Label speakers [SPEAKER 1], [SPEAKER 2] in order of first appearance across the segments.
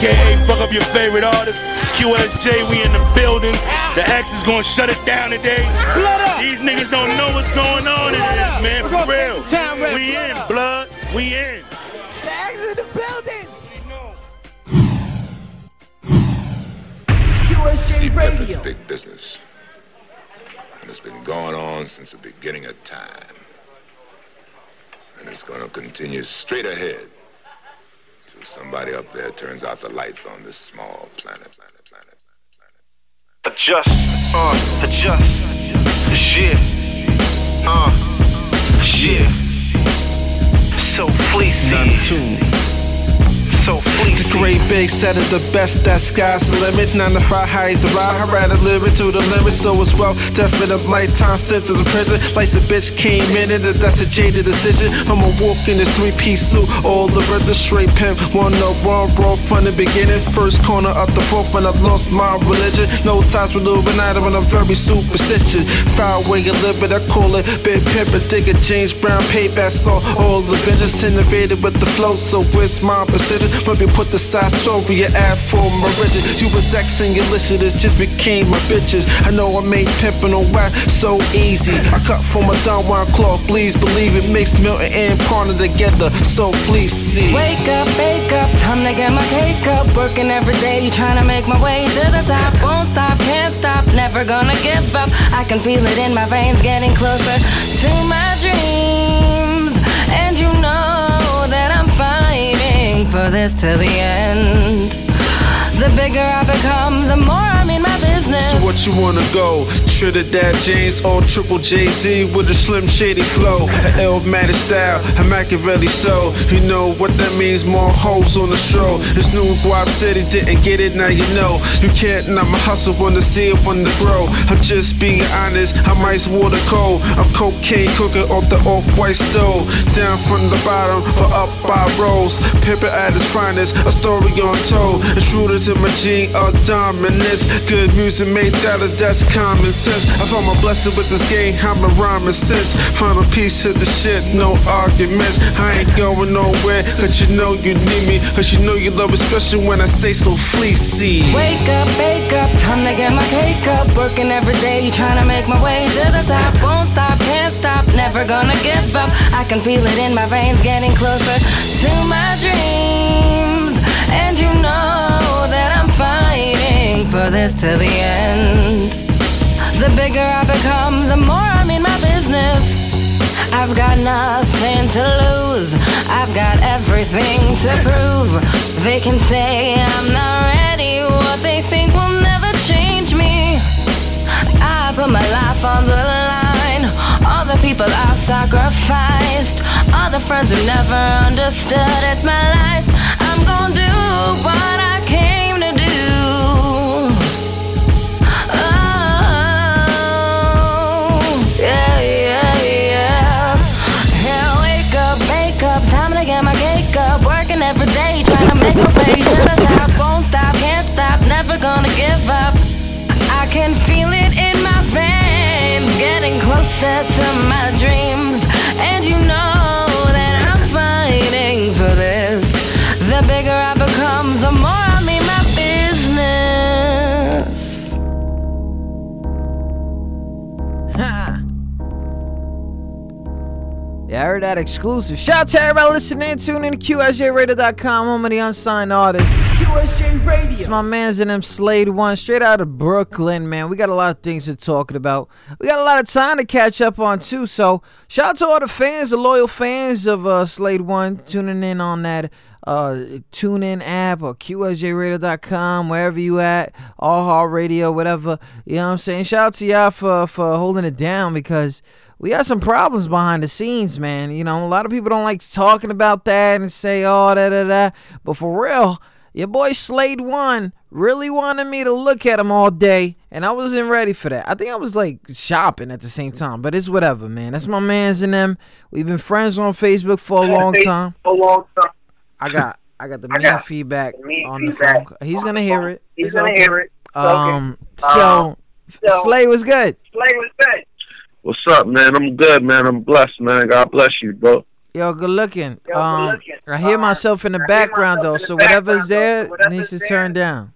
[SPEAKER 1] aka fuck up your favorite artist. QSJ, we in the building. The X is gonna shut it down today. These niggas don't know what's going on in this, man. For real. We in, blood. We in.
[SPEAKER 2] The X in the building.
[SPEAKER 3] QSJ
[SPEAKER 4] Deep Pep is
[SPEAKER 3] Radio.
[SPEAKER 4] big business. And it's been going on since the beginning of time. And it's going to continue straight ahead till somebody up there turns out the lights on this small planet, planet, planet, planet.
[SPEAKER 5] Adjust, uh, adjust. Shit, uh, shit. So fleecy. So fleecy.
[SPEAKER 6] The great big set of the best, that sky's the limit. Nine to five highs of I rather live it to the limit. So as well, definite lifetime sentence in prison. Like the bitch came in and that's a jaded decision. I'ma walk in this three piece suit, all the rhythm straight pimp. One up, one wrong from the beginning. First corner up the fourth when I've lost my religion. No ties with Illuminati when I'm very superstitious. Foul way you live it, I call it big pimp. A digger, James Brown, payback saw all the vengeance innovated with the flow. So it's my precision. Maybe put the size 12 in your ad for my riches. You was Xing listeners, just became my bitches. I know I made pimping on whack so easy. I cut from a Don Juan cloth, please believe it. Mixed Milton and partner together, so please see.
[SPEAKER 7] Wake up, wake up, time to get my cake up. Working every day, trying to make my way to the top. Won't stop, can't stop, never gonna give up. I can feel it in my veins, getting closer to my dreams. For this till the end. The bigger I become, the more
[SPEAKER 6] So what you wanna go? Trinidad James or Triple J Z with a slim shady flow, an Illmatic style, a Machiavelli so. You know what that means? More hoes on the stroll. It's new Guap City, didn't get it, now you know. You can't not my hustle, wanna see it to grow. I'm just being honest, I'm ice water cold. I'm cocaine cooking off the off-white stove. Down from the bottom, but up by rolls. Pimpin' at its finest, a story untold. Rooted in my gene of dominance. Good music made dollars, that's common sense. I found my blessing with this game, I'm a rhyming sense. Final piece of the shit, no arguments. I ain't going nowhere, cause you know you need me. Cause you know you love me, especially when I say so fleecy.
[SPEAKER 7] Wake up, wake up, time to get my cake up. Working every day, trying to make my way to the top. Won't stop, can't stop, never gonna give up. I can feel it in my veins, getting closer to my dreams. And you know that for this till the end. The bigger I become, the more I'm in my business. I've got nothing to lose. I've got everything to prove. They can say I'm not ready. What they think will never change me. I put my life on the line. All the people I've sacrificed. All the friends who never understood. It's my life. I'm gonna do what I came every day, trying to make my way to the top. Won't stop, can't stop, never gonna give up. I can feel it in my veins, getting closer to my dreams. And you know that I'm fighting for this. The bigger
[SPEAKER 2] Yeah, I heard that exclusive. Shout out to everybody listening. Tune in to QSJRadio.com, home of the unsigned artists.
[SPEAKER 3] QSJ Radio.
[SPEAKER 2] It's my man's in them Slade One, straight out of Brooklyn, man. We got a lot of things to talk about. We got a lot of time to catch up on too. So shout out to all the fans, the loyal fans of uh, Slade One, tuning in on that uh tune in app or QSJRadio.com, wherever you at, All Hall Radio, whatever. You know what I'm saying? Shout out to y'all for for holding it down because we got some problems behind the scenes, man. You know, a lot of people don't like talking about that and say, oh, da da da. But for real, your boy Slade One really wanted me to look at him all day, and I wasn't ready for that. I think I was like shopping at the same time, but it's whatever, man. That's my man's in them. We've been friends on Facebook for a long time.
[SPEAKER 8] A long time.
[SPEAKER 2] I got I got the
[SPEAKER 8] I
[SPEAKER 2] mean
[SPEAKER 8] got
[SPEAKER 2] feedback
[SPEAKER 8] mean
[SPEAKER 2] on the phone. He's
[SPEAKER 8] on
[SPEAKER 2] gonna hear
[SPEAKER 8] phone.
[SPEAKER 2] it.
[SPEAKER 8] He's
[SPEAKER 2] It's
[SPEAKER 8] gonna
[SPEAKER 2] okay.
[SPEAKER 8] hear it. It's okay.
[SPEAKER 2] Um,
[SPEAKER 8] Um,
[SPEAKER 2] so,
[SPEAKER 8] so-
[SPEAKER 2] Slade was good.
[SPEAKER 8] Slay was good.
[SPEAKER 9] What's up, man? I'm good, man. I'm blessed, man. God bless you, bro.
[SPEAKER 2] Yo, good looking. Um, I hear myself in the background though, so whatever's there needs to turn down.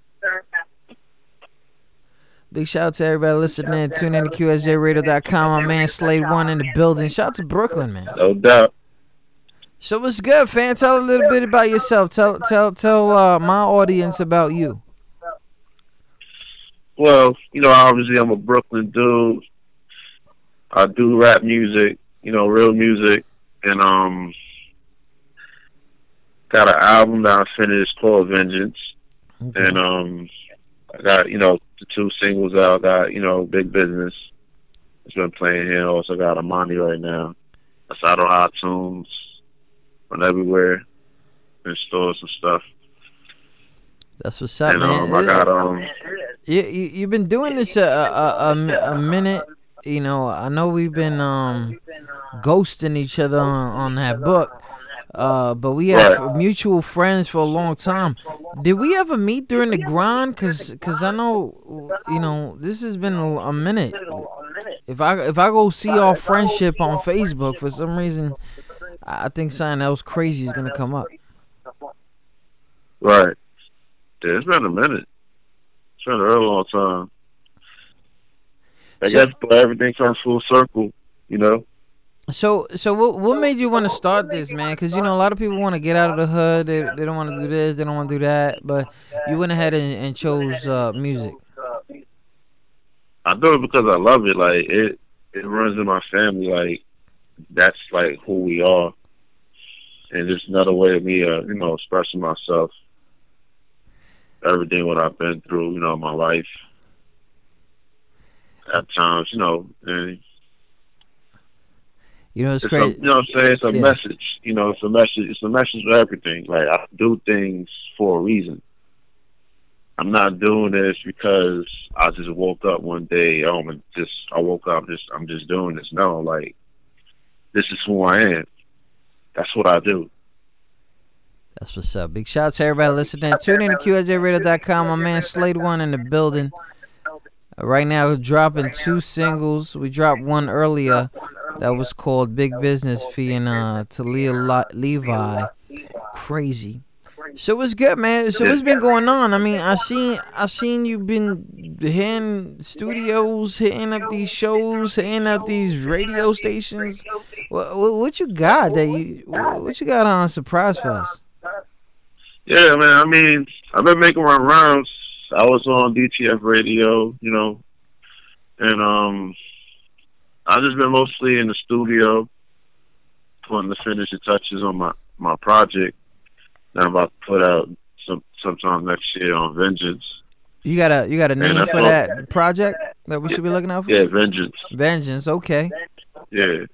[SPEAKER 2] Big shout out to everybody listening in. Tune in to QSJRadio.com. My man Slade One in the building. Shout out to Brooklyn, man.
[SPEAKER 3] No doubt.
[SPEAKER 2] So what's good, fan? Tell a little bit about yourself. Tell tell tell uh, my audience about you.
[SPEAKER 3] Well, you know, obviously I'm a Brooklyn dude. I do rap music, you know, real music, and um, got an album that I finished called Vengeance,
[SPEAKER 2] Okay.
[SPEAKER 3] and um, I got you know the two singles out. Got you know Big Business. It's been playing here. Also got Amani right now. That's out on iTunes, on everywhere, in stores and stuff.
[SPEAKER 2] That's what's up,
[SPEAKER 3] and
[SPEAKER 2] man.
[SPEAKER 3] um, I got um,
[SPEAKER 2] You, you you've been doing this a, a, a, a minute. You know, I know we've been um ghosting each other on, on that book. Uh, but we have
[SPEAKER 3] Right.
[SPEAKER 2] mutual friends for a long time. Did we ever meet during the grind? Cause, cause I know, you know, this has been a, a minute. If I if I go see our friendship on Facebook for some reason, I think something else crazy is gonna come up.
[SPEAKER 3] Right. Yeah, it's been a minute. It's been a real long time. I
[SPEAKER 2] So-
[SPEAKER 3] guess but everything comes full circle, you know.
[SPEAKER 2] So, so what what made you want to start this, man? Because you know a lot of people want to get out of the hood. They they don't want to do this. They don't want to do that. But you went ahead and, and chose uh, music.
[SPEAKER 3] I do it because I love it. Like it, it runs in my family. Like that's like who we are, and it's another way of me, uh, you know, expressing myself. Everything what I've been through, you know, my life. At times, you know, and
[SPEAKER 2] You know it's
[SPEAKER 3] It's a,
[SPEAKER 2] crazy.
[SPEAKER 3] you know what I'm saying? It's a
[SPEAKER 2] Yeah.
[SPEAKER 3] message. You know, it's a message. It's a message for everything. Like I do things for a reason. I'm not doing this because I just woke up one day. Oh, I'm just I woke up. Just I'm just doing this. No, like this is who I am. That's what I do.
[SPEAKER 2] That's what's up. Big shout out to everybody listening. Tune in to QSJRadio.com. My man Slade One in the building. Uh, right now, dropping two singles. We dropped one earlier that was called Big Business featuring uh, Talia Levi. Crazy. So what's good, man? So what's been going on? I mean, I seen I seen you been hitting studios, hitting up these shows, hitting up these radio stations. What, what, what you got that you what you got on surprise for us?
[SPEAKER 3] Yeah, man. I mean, I've been making my rounds. I was on DTF radio, you know, and um, I've just been mostly in the studio, putting the finishing touches on my my project. That I'm about to put out some sometime next year on Vengeance.
[SPEAKER 2] You got a you got a name for that project that we should be looking out for?
[SPEAKER 3] Yeah, Vengeance.
[SPEAKER 2] Vengeance, okay.
[SPEAKER 3] Yeah,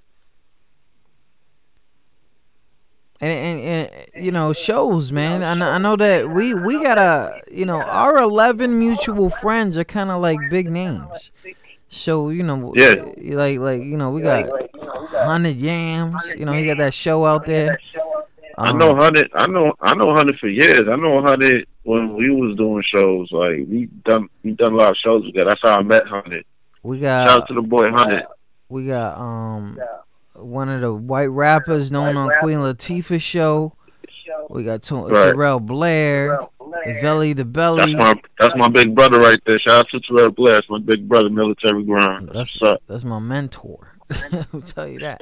[SPEAKER 2] And, and, and you know shows, man. I know, I know that we we got a you know our eleven mutual friends are kind of like big names. So you know,
[SPEAKER 3] Yeah.
[SPEAKER 2] like like you know we got hundred yams. You know he got that show out there.
[SPEAKER 3] I
[SPEAKER 2] Um,
[SPEAKER 3] know Hundred. I know I know Hundred for years. I know Hundred when we was doing shows. Like we done we done a lot of shows together. That's how I met Hundred.
[SPEAKER 2] we
[SPEAKER 3] Shout
[SPEAKER 2] got
[SPEAKER 3] out to the boy Hundred.
[SPEAKER 2] we got um one of the white rappers known on Queen Latifah's show. We got to-
[SPEAKER 3] Right.
[SPEAKER 2] Terrell Blair, Velly the
[SPEAKER 3] That's
[SPEAKER 2] Belly.
[SPEAKER 3] my that's my big brother right there. Shout out to Terrell Blair. That's my big brother, military ground.
[SPEAKER 2] That's
[SPEAKER 3] What's
[SPEAKER 2] that's my mentor. I'll tell you that.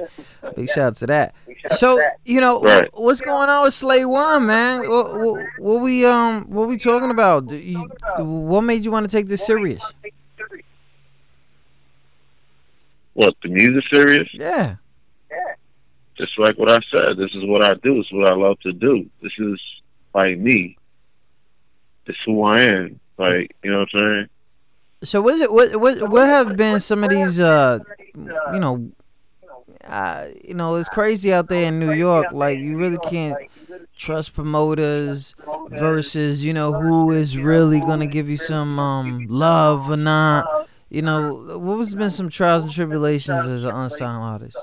[SPEAKER 2] Big shout out to that. So you know
[SPEAKER 3] Right.
[SPEAKER 2] what's going on with Slay One, man? What, what, what we um what we talking about? Do you, what made you want to take this serious?
[SPEAKER 3] What the music serious?
[SPEAKER 2] Yeah.
[SPEAKER 3] Just like what I said. This is what I do. It's what I love to do. This is like me. It's who I am. Like you know what I'm saying?
[SPEAKER 2] So what is it? What what what have been some of these uh you know uh you know it's crazy out there in New York. Like you really can't trust promoters versus you know who is really gonna give you some um love or not. You know what has been some trials and tribulations as an unsigned artist.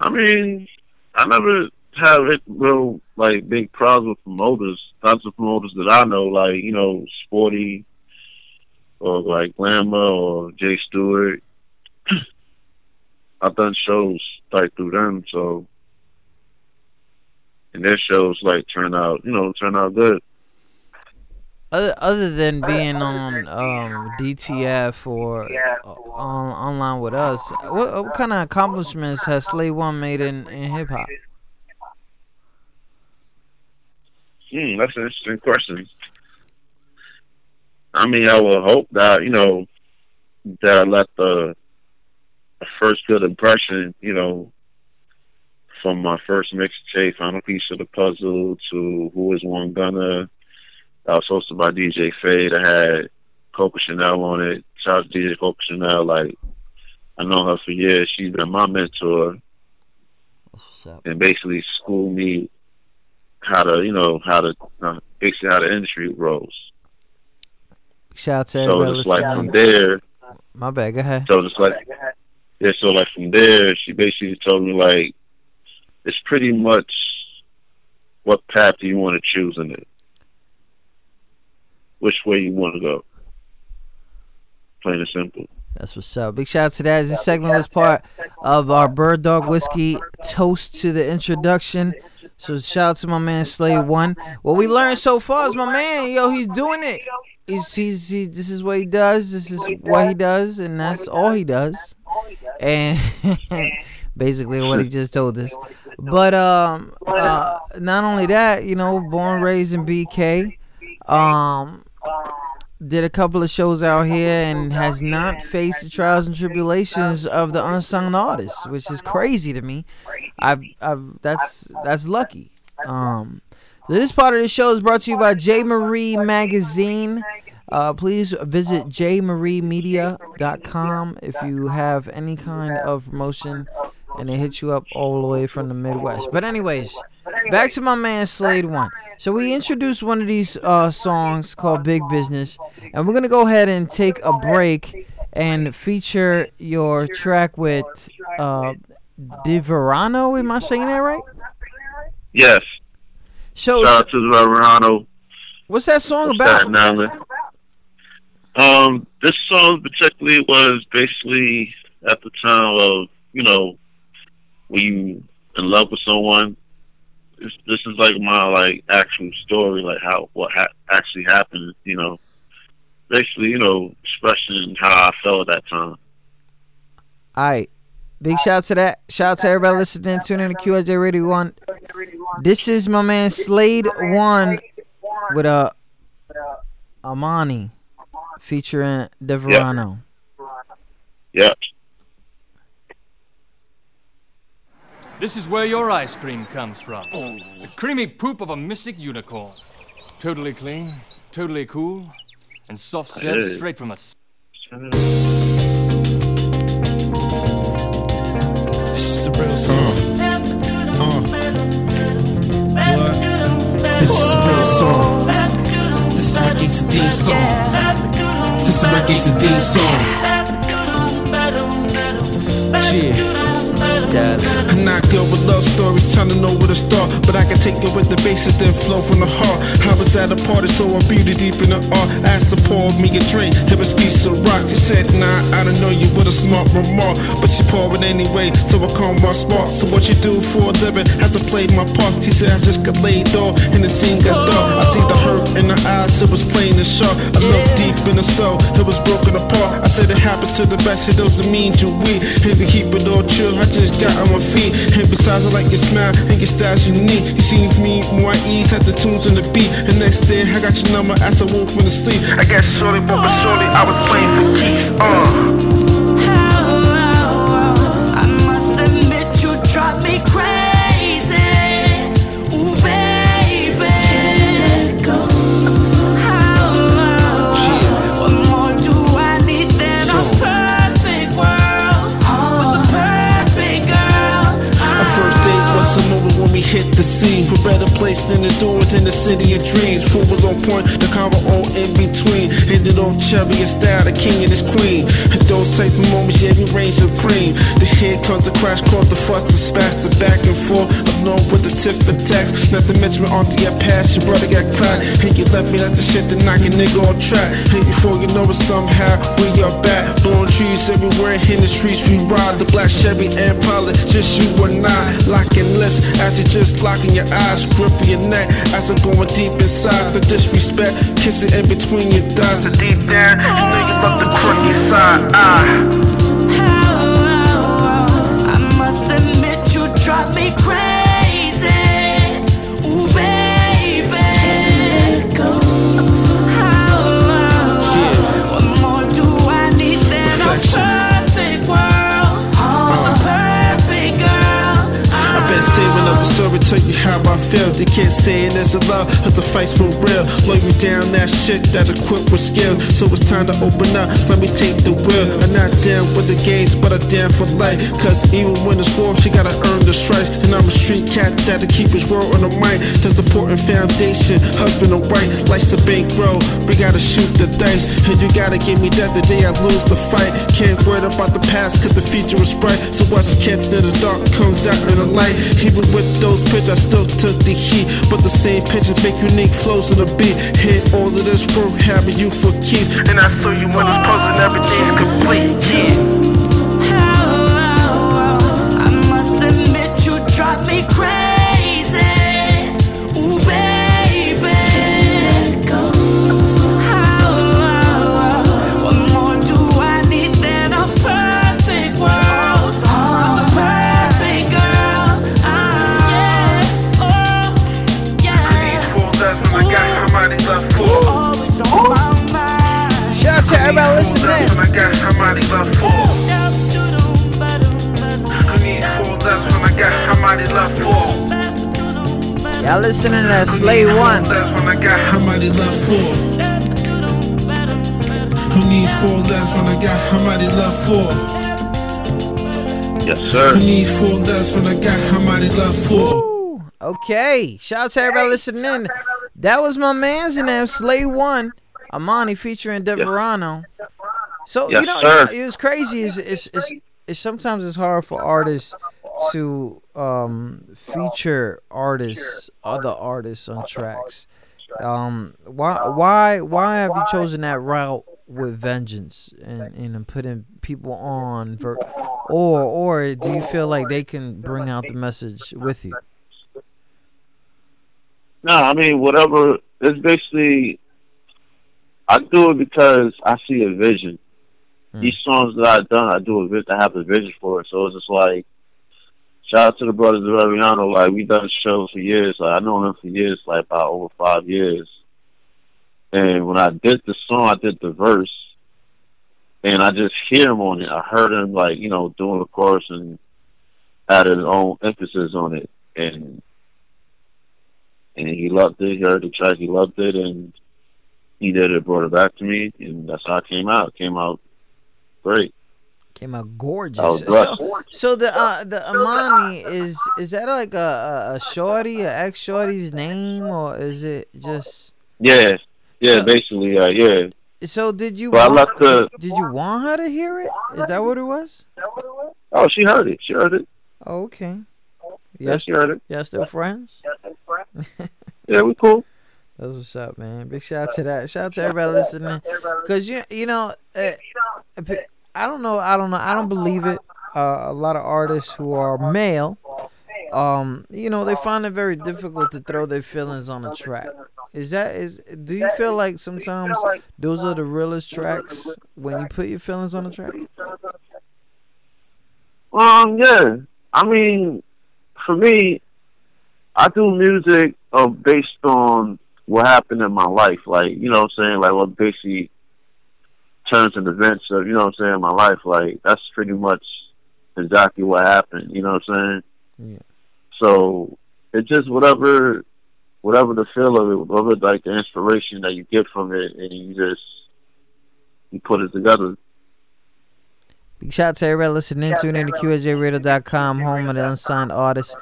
[SPEAKER 3] I mean, I never have it real like big problems with promoters. Lots of promoters that I know, like you know, Sporty or like Glamour or Jay Stewart. I've done shows like through them, so and their shows like turn out, you know, turn out good.
[SPEAKER 2] Other, other than being on um, DTF or uh, on online with us, what, what kind of accomplishments has Slay One made in, in hip hop?
[SPEAKER 3] Hmm, that's an interesting question. I mean, I would hope that you know that I left a first good impression, you know, from my first mixtape, Final Piece of the Puzzle, to Who Is One Gunna. I was hosted by DJ Fade. I had Coco Chanel on it. Shout out to DJ Coco Chanel. Like, I know her for years. She's been my mentor and basically schooled me how to, you know, how to, uh, basically how the industry rolls.
[SPEAKER 2] Shout out to
[SPEAKER 3] So
[SPEAKER 2] everybody
[SPEAKER 3] it's like from there,
[SPEAKER 2] My bad. Go ahead.
[SPEAKER 3] so just like yeah, so like from there, she basically told me like it's pretty much what path do you want to choose in it, which way you want to go. Plain and simple.
[SPEAKER 2] That's what's up. Big shout out to that. This segment was part of our Bird Dog Whiskey toast to the introduction. So shout out to my man Slade One. What we learned so far is my man, yo, he's doing it. He's he's he, this is what he does. This is what he does, and that's all he does. And basically what he just told us. But um, uh, not only that, you know, born raised in BK. Um, did a couple of shows out here and has not faced the trials and tribulations of the unsung artists, which is crazy to me. I've, I've that's that's lucky. Um, this part of the show is brought to you by J Marie Magazine. Uh, please visit jmariemedia.com if you have any kind of promotion and they hit you up all the way from the Midwest. But anyways, back to my man Slade One. So we introduced one of these uh, songs called Big Business, and we're gonna go ahead and take a break and feature your track with uh, Diverano. Am I saying that right?
[SPEAKER 3] Yes.
[SPEAKER 2] So,
[SPEAKER 3] Shout out to the Verano.
[SPEAKER 2] what's that song
[SPEAKER 3] from
[SPEAKER 2] about?
[SPEAKER 3] Staten Um, this song particularly was basically at the time of you know when you in love with someone. This, this is like my like actual story, like how what ha- actually happened. You know, basically, you know, expressing how I felt at that time.
[SPEAKER 2] All right. Big shout out to that. Shout out to everybody listening, tuning in to QSJ Radio 1. This is my man Slade 1 with a Amani featuring Deverano.
[SPEAKER 3] Yep.
[SPEAKER 8] This is where your ice cream comes from. The creamy poop of a mystic unicorn. Totally clean, totally cool, and soft served
[SPEAKER 3] Hey.
[SPEAKER 8] straight from us.
[SPEAKER 6] This is a real song. Uh. What? This is a real song. This is my Gangsta Deep song. This is my Gangsta Deep song. Yeah. I'm not good with love stories, trying to know where to start. But I can take it with the basis, then flow from the heart. I was at a party, so I'm beauty deep in the art. Asked to pour me a drink, it was piece of rock. She said, Nah, I don't know you with a smart remark. But she poured it anyway, so I calm my spark. So what you do for a living? Have to play my part. She said, I just got laid off, and the scene got dark. I see the hurt in her eyes, it was plain and sharp. I looked deep in the soul, it was broken apart. I said, It happens to the best, it doesn't mean you weak. And to keep it all chill, I just got on my feet. And besides, I like your smile and your style's unique. You see me more at ease, had the tunes and the beat. And next day, I got your number as I woke from the sleep. I got shorty, but for shorty, I was playing for keeps. Uh.
[SPEAKER 9] I must admit you drive me crazy.
[SPEAKER 6] Hit the scene. For better place than the doors in the city of dreams. Food was on point, the combo all in between. Put on chubby and style, the king and his queen. Those type of moments, yeah, we reign supreme. The head comes the crash, cause the fuss, the spats, the back and forth. I'm known with the tip and tax. Not to mention my auntie got past, your brother got caught. And you left me like the shit that knock a nigga on track. And before you know it, somehow we are back. Blowing trees everywhere, in the streets we ride. The black Chevy and Pilot, just you and I. Locking lips, as you just locking your eyes, gripping your neck. As I'm going deep inside, the disrespect, kissing in between your thighs. So deep down, you know you love the crooked side. Ah.
[SPEAKER 9] I must admit you drive me crazy.
[SPEAKER 6] Story, tell you how I feel. They can't say it as a love, but the fight's for real. Lay me down that shit that equipped with skill. So it's time to open up, let me take the wheel. I'm not down with the games, but I'm down for life. Cause even when it's war, she gotta earn the stripes. And I'm a street cat that'll keep his world on the mind. Just the important foundation, husband and wife, life's a bankroll. We gotta shoot the dice, and you gotta give me that the day I lose the fight. Can't worry about the past, cause the future is bright. So what's kept in the dark comes out in the light. Even with those pictures, I still took the heat. But the same pictures make unique flows in the beat. Hit all of this work, having you for keys. And I saw you when it's puzzle, and everything's complete. Yeah.
[SPEAKER 9] Oh, oh, oh, I must admit you drive me crazy. Mind.
[SPEAKER 2] Shout out to everybody listening.
[SPEAKER 6] I got somebody left for. Who needs four left when I got somebody left for?
[SPEAKER 2] Y'all listening to Slay One.
[SPEAKER 6] That's when I got somebody left for. Who needs four left when I got somebody left for?
[SPEAKER 3] Yes, sir.
[SPEAKER 6] Who needs four left when I got somebody left for?
[SPEAKER 2] Okay. Shout out to everybody listening. In. That was my man's name, Slay One. Amani featuring Deverano. So
[SPEAKER 3] Yes,
[SPEAKER 2] you know,
[SPEAKER 3] sir.
[SPEAKER 2] it was crazy. Is it's, it's, it's sometimes it's hard for artists to um feature artists, other artists on tracks. Um, why why why have you chosen that route with vengeance and and putting people on, ver- or or do you feel like they can bring out the message with you?
[SPEAKER 3] No, I mean whatever. It's basically I do it because I see a vision. Hmm. These songs that I've done, I do a vis- I have a vision for it. So it's just like shout out to the brothers of Ariano. Like we done shows for years. Like I know them for years, like about over five years. And when I did the song, I did the verse, and I just hear him on it. I heard him like you know doing the chorus and had his own emphasis on it, and and he loved it. He heard the track, he loved it, and he did it, brought it back to me, and that's how it came out. It came out great.
[SPEAKER 2] Came out gorgeous.
[SPEAKER 3] I was blessed.
[SPEAKER 2] So, so the uh, the Amani is is that like a a, shorty, a ex shorty's name, or is it just?
[SPEAKER 3] Yeah, yeah,
[SPEAKER 2] So-
[SPEAKER 3] basically, uh, yeah.
[SPEAKER 2] So did you?
[SPEAKER 3] But
[SPEAKER 2] want,
[SPEAKER 3] the.
[SPEAKER 2] Did you want her to hear it? Is that what it was?
[SPEAKER 3] Oh, she heard it. She heard it.
[SPEAKER 2] Oh, okay.
[SPEAKER 3] Yeah,
[SPEAKER 2] Yes,
[SPEAKER 3] she heard it.
[SPEAKER 2] yes, they're friends.
[SPEAKER 3] Yeah, we cool.
[SPEAKER 2] That's what's up, man. Big shout out to that. Shout out to everybody listening. Cause you you know, uh, I don't know, I don't know, I don't believe it. Uh, a lot of artists who are male, um, you know, they find it very difficult to throw their feelings on a track. Is that is? Do you feel like sometimes those are the realest tracks when you put your feelings on a track?
[SPEAKER 3] Um, yeah. I mean, for me, I do music uh, based on what happened in my life. Like, you know what I'm saying? Like, what basically turns into events of, you know what I'm saying, my life. Like, that's pretty much exactly what happened. You know what I'm saying?
[SPEAKER 2] Yeah.
[SPEAKER 3] So, it's just whatever, whatever the feel of it, whatever, like, the inspiration that you get from it, and you just, you put it together.
[SPEAKER 2] Big shout out to everybody listening. Tune in to QSJRadio.com, home of the unsigned artists.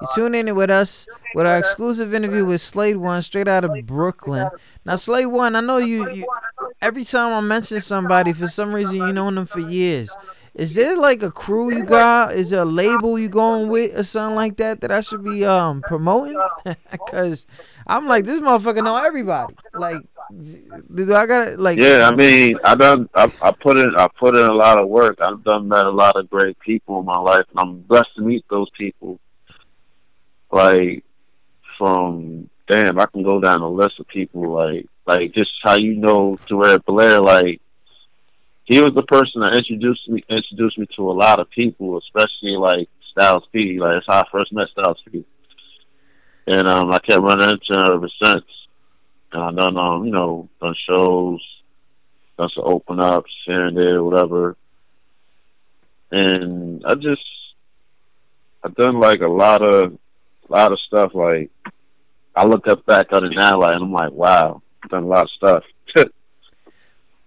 [SPEAKER 2] You tune in with us with our exclusive interview with Slade One, straight out of Brooklyn. Now, Slade One, I know you, you every time I mention somebody, for some reason you know them for years. Is there like a crew you got? Is there a label you going with or something like that that I should be um promoting? Cause I'm like this motherfucker know everybody. Like, do I gotta like?
[SPEAKER 3] Yeah, I mean, I done. I, I put in. I put in a lot of work. I've done met a lot of great people in my life, and I'm blessed to meet those people. Like, from damn, I can go down a list of people. Like, like just how you know Terrell Blair. Like, he was the person that introduced me introduced me to a lot of people, especially like Styles P. Like, that's how I first met Styles P. And um, I kept running into him ever since. And I done um, you know, done shows, done some open ups here and there, whatever. And I just I've done like a lot of a lot of stuff like I look up back on it now like and I'm like, wow, I've done a lot of stuff.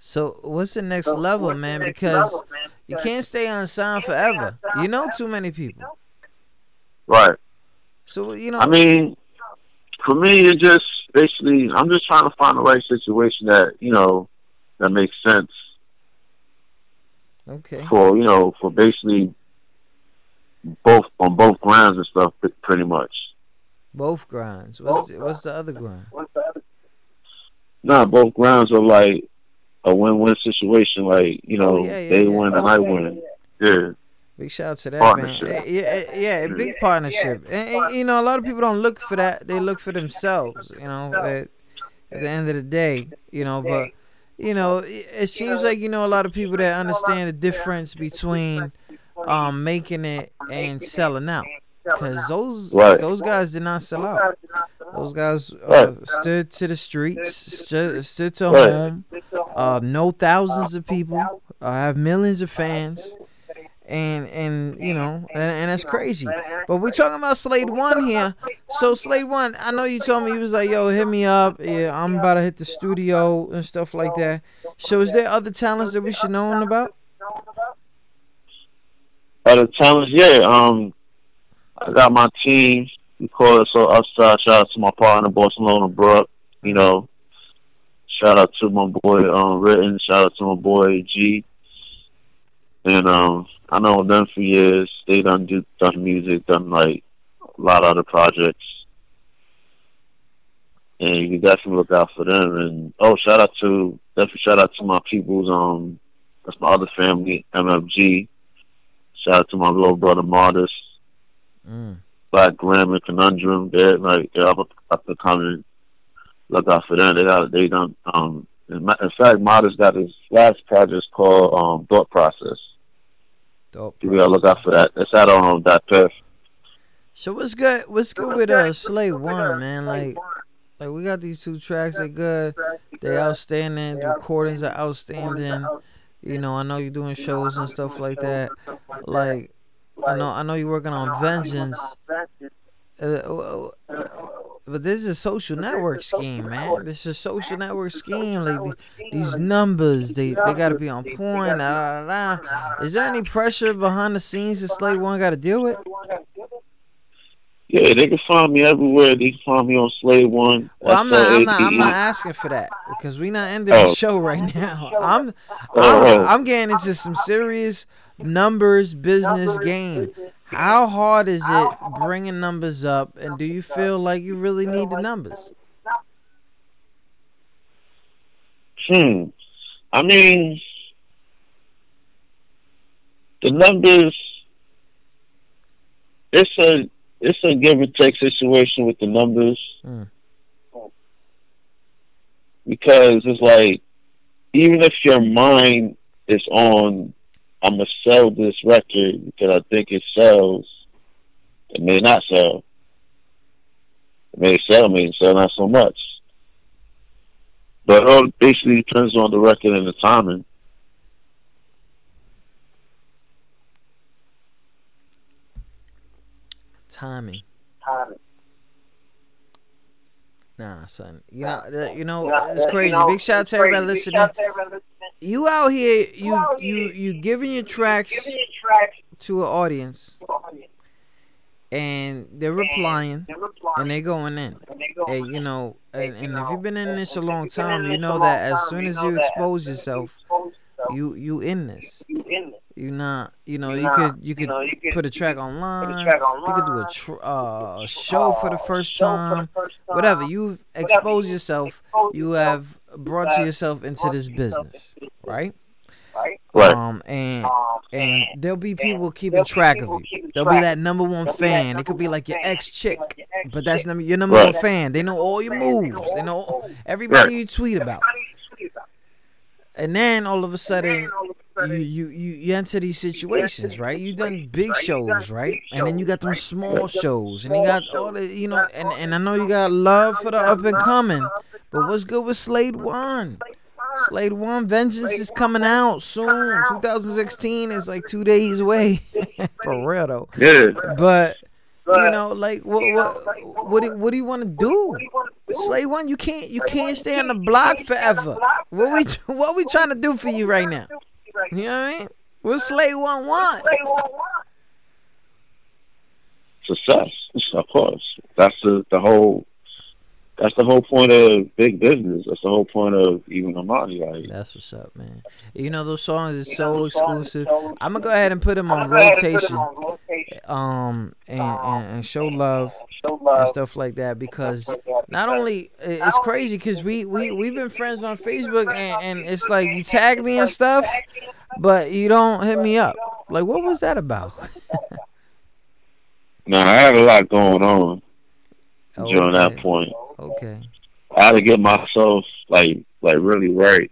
[SPEAKER 2] So what's the next level, man? Because you can't stay on sound forever. You know too many people.
[SPEAKER 3] right.
[SPEAKER 2] So you know.
[SPEAKER 3] I mean, for me, it just basically, I'm just trying to find the right situation that you know that makes sense
[SPEAKER 2] okay.
[SPEAKER 3] for you know for basically both on both grounds and stuff, pretty much.
[SPEAKER 2] Both grinds. What's the, what's the other grind?
[SPEAKER 3] Nah, both grounds are like a win-win situation. Like you know,
[SPEAKER 2] Oh, yeah, yeah,
[SPEAKER 3] they
[SPEAKER 2] yeah.
[SPEAKER 3] win and I win. Yeah,
[SPEAKER 2] Big shout out to that
[SPEAKER 3] Partnership.
[SPEAKER 2] man. Yeah, yeah, yeah, big partnership. And, and, you know, a lot of people don't look for that. They look for themselves. You know, at, at the end of the day, you know. But you know, it, it seems like you know a lot of people that understand the difference between um making it and selling out. Because those
[SPEAKER 3] Right.
[SPEAKER 2] those guys did not sell out. Those guys uh,
[SPEAKER 3] Right.
[SPEAKER 2] stood to the streets, stood, stood to
[SPEAKER 3] Right.
[SPEAKER 2] home. Uh, know thousands of people. Uh, have millions of fans. and and you know and, and that's crazy. but we're talking about slade one here. so slade one i know you told me you was like yo hit me up. Yeah i'm about to hit the studio and stuff like that. so is there other talents that we should know about
[SPEAKER 3] other talents, yeah. Um, I got my team. We call it so upside. Shout out to my partner Barcelona Brook. You know, shout out to my boy um Written. Shout out to my boy G. And um, I know them for years. They done do done music, done like a lot of other projects. And you can definitely look out for them. And oh, shout out to definitely shout out to my people's um that's my other family, MFG. Shout out to my little brother Martis,
[SPEAKER 2] mm.
[SPEAKER 3] Black Grammar Conundrum. They're like they're up up and coming. Look out for them. They got they done um in in fact Martis got his last project called um Thought Process.
[SPEAKER 2] Dope.
[SPEAKER 3] You gotta look out for that. That's out on um, that path.
[SPEAKER 2] so what's good what's good with uh slade one man like like we got these two tracks they good they outstanding the recordings are outstanding you know i know you're doing shows and stuff like that like I know, I know you're working on Vengeance, uh, uh, but this is a social network scheme, man. This is a social network scheme. Like these numbers, they they gotta be on point. Da, da, da. Is there any pressure behind the scenes that Slate One got to deal with?
[SPEAKER 3] Yeah, they can find me everywhere. They can find me on Slave One.
[SPEAKER 2] Well, I'm not, I'm not, I'm not asking for that because we're not ending
[SPEAKER 3] Oh.
[SPEAKER 2] the show right now. I'm, I'm,
[SPEAKER 3] Oh.
[SPEAKER 2] I'm getting into some serious numbers business game. How hard is it bringing numbers up, and do you feel like you really need the numbers?
[SPEAKER 3] Hmm. I mean, the numbers. It's a it's a give and take situation with the numbers
[SPEAKER 2] Mm.
[SPEAKER 3] because it's like even if your mind is on, I'm gonna sell this record because I think it sells. It may not sell. It may sell, may sell not so much. But it all basically depends on the record and the timing.
[SPEAKER 2] Timing. Nah, son. You know, the- you know, it's crazy. Big shout out to everybody listening. You out here, you you you giving your tracks to an audience, and they're replying. and they're going in. Hey, you know, and, and if you've been in this a long time, you know that as soon as you expose yourself, you you in this. You not, you know, you could you could put a track online. You could do a tr- uh, a show for the first time. Whatever. You've exposed yourself. You have brought yourself into this business, right?
[SPEAKER 3] Right.
[SPEAKER 2] Um, and and there'll be people keeping track of you. There'll be that number one fan. It could be like your ex chick, but that's number your number
[SPEAKER 3] Right.
[SPEAKER 2] one fan. They know all your moves. They know everybody you tweet about. And then all of a sudden, you you you, you enter these situations, right? You done big shows, right? And then you got them small shows, and you got all the you know, and and I know you got love for the up and coming, but what's good with Slade One? Slade One Vengeance is coming out soon. 2016 is like two days away, for real though.
[SPEAKER 3] Yeah.
[SPEAKER 2] But you know, like what what what do, what do you want to do? Slade one, you can't you can't stay on the block forever. What we what we trying to do for you right now? You know what I mean? What Slay one want?
[SPEAKER 3] Success, of course. That's the the whole. That's the whole point of big business. That's the whole point of even Amani. Like
[SPEAKER 2] That's what's up, man. You know those songs is so exclusive. I'm gonna go ahead and put them on rotation, um, and, and, and show love and stuff like that because not only it's crazy because we we we've been friends on Facebook and, and it's like you tag me and stuff, but you don't hit me up. Like what was that about?
[SPEAKER 3] now, I had a lot going on Oh, during that point.
[SPEAKER 2] Okay.
[SPEAKER 3] I had to get myself like like really right.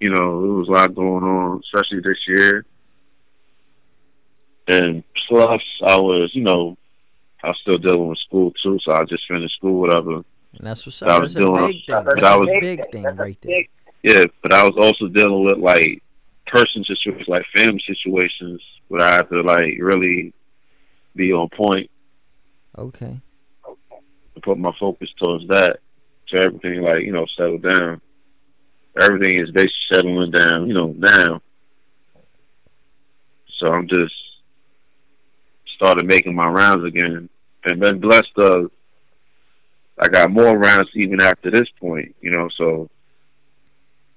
[SPEAKER 3] You know, there was a lot going on, especially this year. And plus, I was, you know, I was still dealing with school too, so I just finished school, whatever.
[SPEAKER 2] And that's what's
[SPEAKER 3] I
[SPEAKER 2] up.
[SPEAKER 3] was
[SPEAKER 2] That's a
[SPEAKER 3] doing-
[SPEAKER 2] big thing. That's
[SPEAKER 3] I
[SPEAKER 2] a
[SPEAKER 3] was-
[SPEAKER 2] big thing right there.
[SPEAKER 3] Yeah, but I was also dealing with like person situations, like family situations, where I had to like really be on point
[SPEAKER 2] Okay.
[SPEAKER 3] And put my focus towards that. So everything like you know settled down. Everything is basically settling down, you know, now. So I'm just started making my rounds again, and been blessed. Of I got more rounds even after this point, you know. So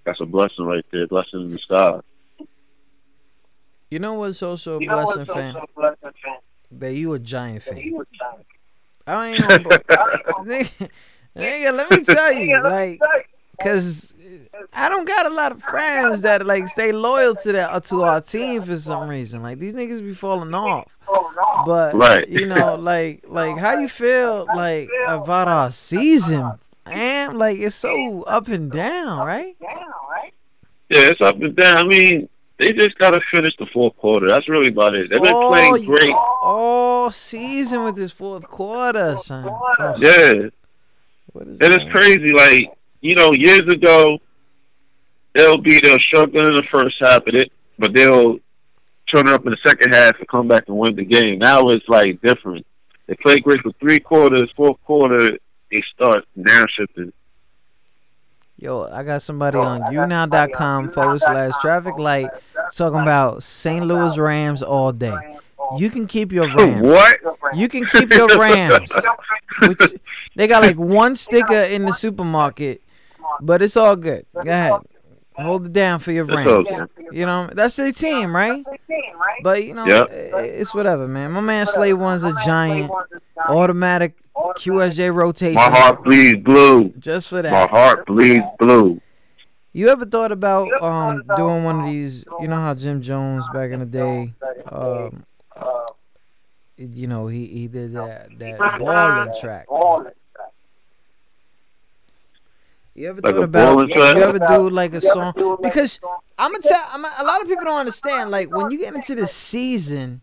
[SPEAKER 3] that's a blessing right there, blessing in the sky.
[SPEAKER 2] You know what's also a blessing, fan? That you a Giant fan. I ain't gonna, nigga, nigga, let me tell you, like, cause I don't got a lot of friends that like stay loyal to that to our team for some reason. Like these niggas be falling off. But
[SPEAKER 3] Right.
[SPEAKER 2] you know, like like how you feel like about our season, man? Like it's so up and down, right?
[SPEAKER 3] Yeah, it's up and down. I mean, they just gotta finish the fourth quarter. That's really about it. They've been
[SPEAKER 2] all,
[SPEAKER 3] playing great.
[SPEAKER 2] all season with this fourth quarter, son. Ugh,
[SPEAKER 3] Yeah, oh,
[SPEAKER 2] what is
[SPEAKER 3] and it's crazy. Like you know, years ago, they'll be they'll struggle in the first half of it, but they'll turn it up in the second half and come back and win the game. Now it's like different. They play great for three quarters, fourth quarter they start downshifting.
[SPEAKER 2] Yo, I got somebody on younow.com forward slash traffic light talking about St. Louis Rams all day. You can keep your Rams.
[SPEAKER 3] what?
[SPEAKER 2] You can keep your Rams. Which they got like one sticker in the supermarket, but it's all good. Go ahead. Hold it down for your Rams.
[SPEAKER 3] okay.
[SPEAKER 2] You know, that's their team, right? But you know,
[SPEAKER 3] Yep.
[SPEAKER 2] it's whatever, man. My man Slay One's a giant automatic QSJ rotation.
[SPEAKER 3] My heart bleeds blue.
[SPEAKER 2] Just for that.
[SPEAKER 3] My heart bleeds blue.
[SPEAKER 2] You ever thought about um doing one of these? You know how Jim Jones back in the day, um, you know he he did that that balling track. You ever
[SPEAKER 3] Like
[SPEAKER 2] thought about? You ever do like a song? Because I'm gonna tell. I'm, a lot of people don't understand. Like when you get into the season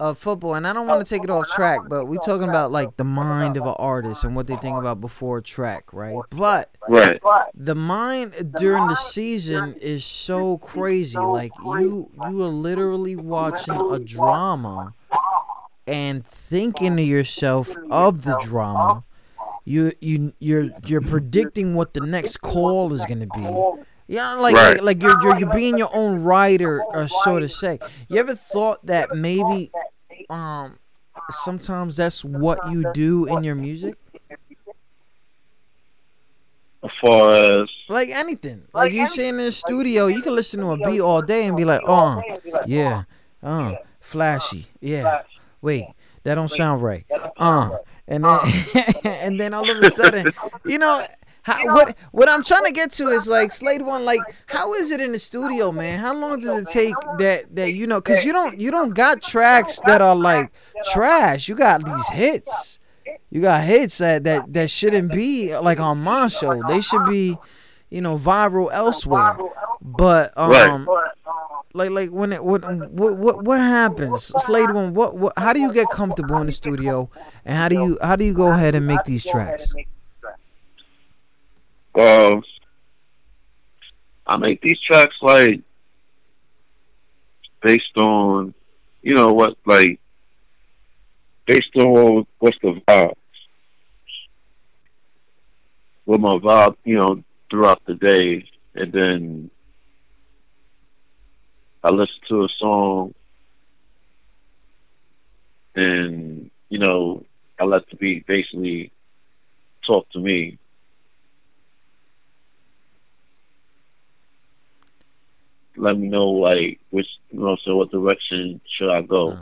[SPEAKER 2] of football, and I don't want to take it off track, but we're talking about like the mind of an artist and what they think about before track, right? But
[SPEAKER 3] Right.
[SPEAKER 2] the mind during the season is so crazy. Like you, you are literally watching a drama and thinking to yourself of the drama. You, you, you're, you're predicting what the next call is gonna be. Yeah, like,
[SPEAKER 3] Right.
[SPEAKER 2] like like you're, you're you're being your own writer, or so to say. You ever thought that maybe, um, sometimes that's what you do in your music?
[SPEAKER 3] As far as
[SPEAKER 2] Like anything. Like you sitting in the studio, you can listen to a beat all day and be like, oh, yeah, uh, flashy, yeah. Wait, that don't sound right. Uh, and then and then all of a sudden, you know, how, what what I'm trying to get to is like Slade One. Like, how is it in the studio, man? How long does it take that that you know? Cause you don't you don't got tracks that are like trash. You got these hits. You got hits that that that shouldn't be like on my show. They should be, you know, viral elsewhere. But um, like like when it what what what, what happens, Slade One? What what? How do you get comfortable in the studio, and how do you how do you go ahead and make these tracks?
[SPEAKER 3] Um, I make these tracks like based on, you know what, like based on what's the vibe, what my vibe, you know, throughout the day, and then I listen to a song, and you know, I let the beat basically talk to me. Let me know like which you know so what direction should I go.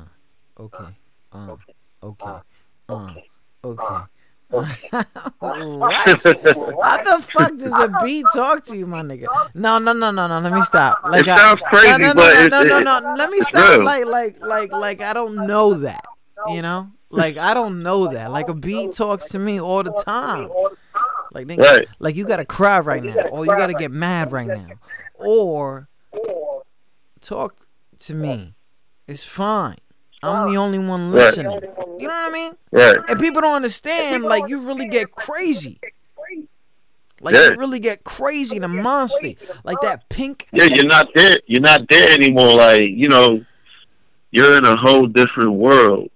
[SPEAKER 2] Okay. Um, okay. Um, okay. what? How the fuck does a beat talk to you, my nigga? No, no, no, no, no. Let me stop. Like,
[SPEAKER 3] It sounds crazy,
[SPEAKER 2] no, no, no,
[SPEAKER 3] but
[SPEAKER 2] no,
[SPEAKER 3] it-
[SPEAKER 2] no, no, no, Let me stop.
[SPEAKER 3] real.
[SPEAKER 2] Like, like, like, like. I don't know that. You know, like I don't know that. Like a beat talks to me all the time. Like, nigga,
[SPEAKER 3] Right.
[SPEAKER 2] like you gotta cry right now, or you gotta get mad right now, or talk to me. It's fine. I'm the only one
[SPEAKER 3] Right.
[SPEAKER 2] listening. You know what I mean?
[SPEAKER 3] Right.
[SPEAKER 2] And people don't understand. Like you really get crazy. Like
[SPEAKER 3] Yeah.
[SPEAKER 2] you really get crazy and monster. Like that pink.
[SPEAKER 3] Yeah, you're not there. You're not there anymore. Like you know, you're in a whole different world.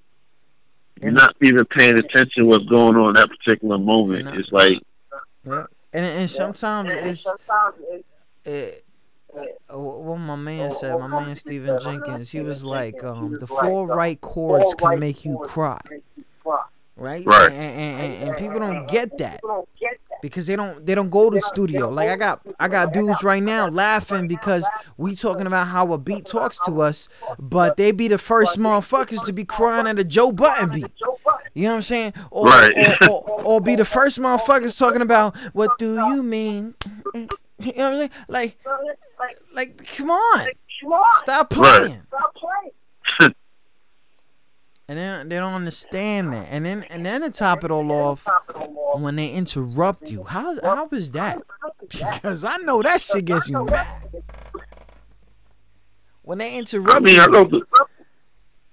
[SPEAKER 3] You're not even paying attention to what's going on at that particular moment. It's like
[SPEAKER 2] Yeah. And and sometimes it's. It, what my man said, my man Steven Jenkins, he was like, um, the four right chords can make you cry, right?
[SPEAKER 3] Right.
[SPEAKER 2] And, and, and, and people don't get that because they don't they don't go to the studio. Like I got I got dudes right now laughing because we talking about how a beat talks to us, but they be the first motherfuckers to be crying at a Joe Button beat. You know what I'm saying? Or,
[SPEAKER 3] Right.
[SPEAKER 2] or, or, or be the first motherfuckers talking about what do you mean? You know what I'm saying? Like, like, come on, stop playing. Stop playing. And then they don't understand that. And then and then to top it all off, when they interrupt you, how how is that? Because I know that shit gets you mad. When they interrupt
[SPEAKER 3] I mean, I go to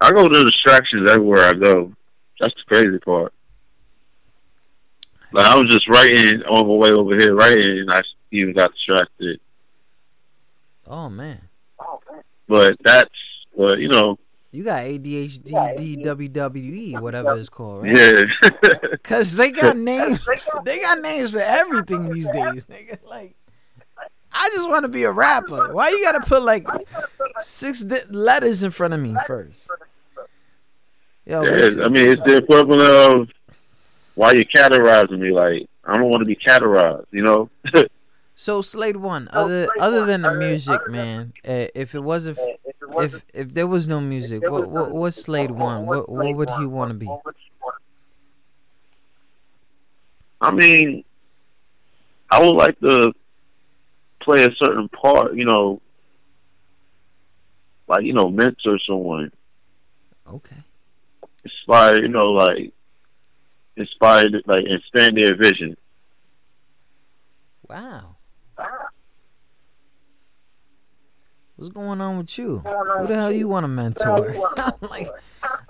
[SPEAKER 3] I go to distractions everywhere I go. That's the crazy part. Like I was just writing on my way over here, writing, and I even got distracted.
[SPEAKER 2] Oh man,
[SPEAKER 3] But that's, but you know,
[SPEAKER 2] you got ADHD, DWWE, whatever it's called, right?
[SPEAKER 3] yeah.
[SPEAKER 2] Cause they got names. They got names for everything these days, nigga. Like, I just want to be a rapper. Why you gotta put like six di- letters in front of me first? Yo,
[SPEAKER 3] Yeah. I mean, it's the equivalent of why you categorizing me. Like, I don't want to be categorized, you know?
[SPEAKER 2] So Slade one, other other than the music, man. Uh, if it wasn't, if if there was no music, what what what's Slade one? What what would he want to be?
[SPEAKER 3] I mean, I would like to play a certain part, you know, like, you know, mentor someone.
[SPEAKER 2] Okay.
[SPEAKER 3] Inspire, you know, like, inspire, like, expand their vision.
[SPEAKER 2] Wow. What's going on with you? Who the hell you want to mentor? like,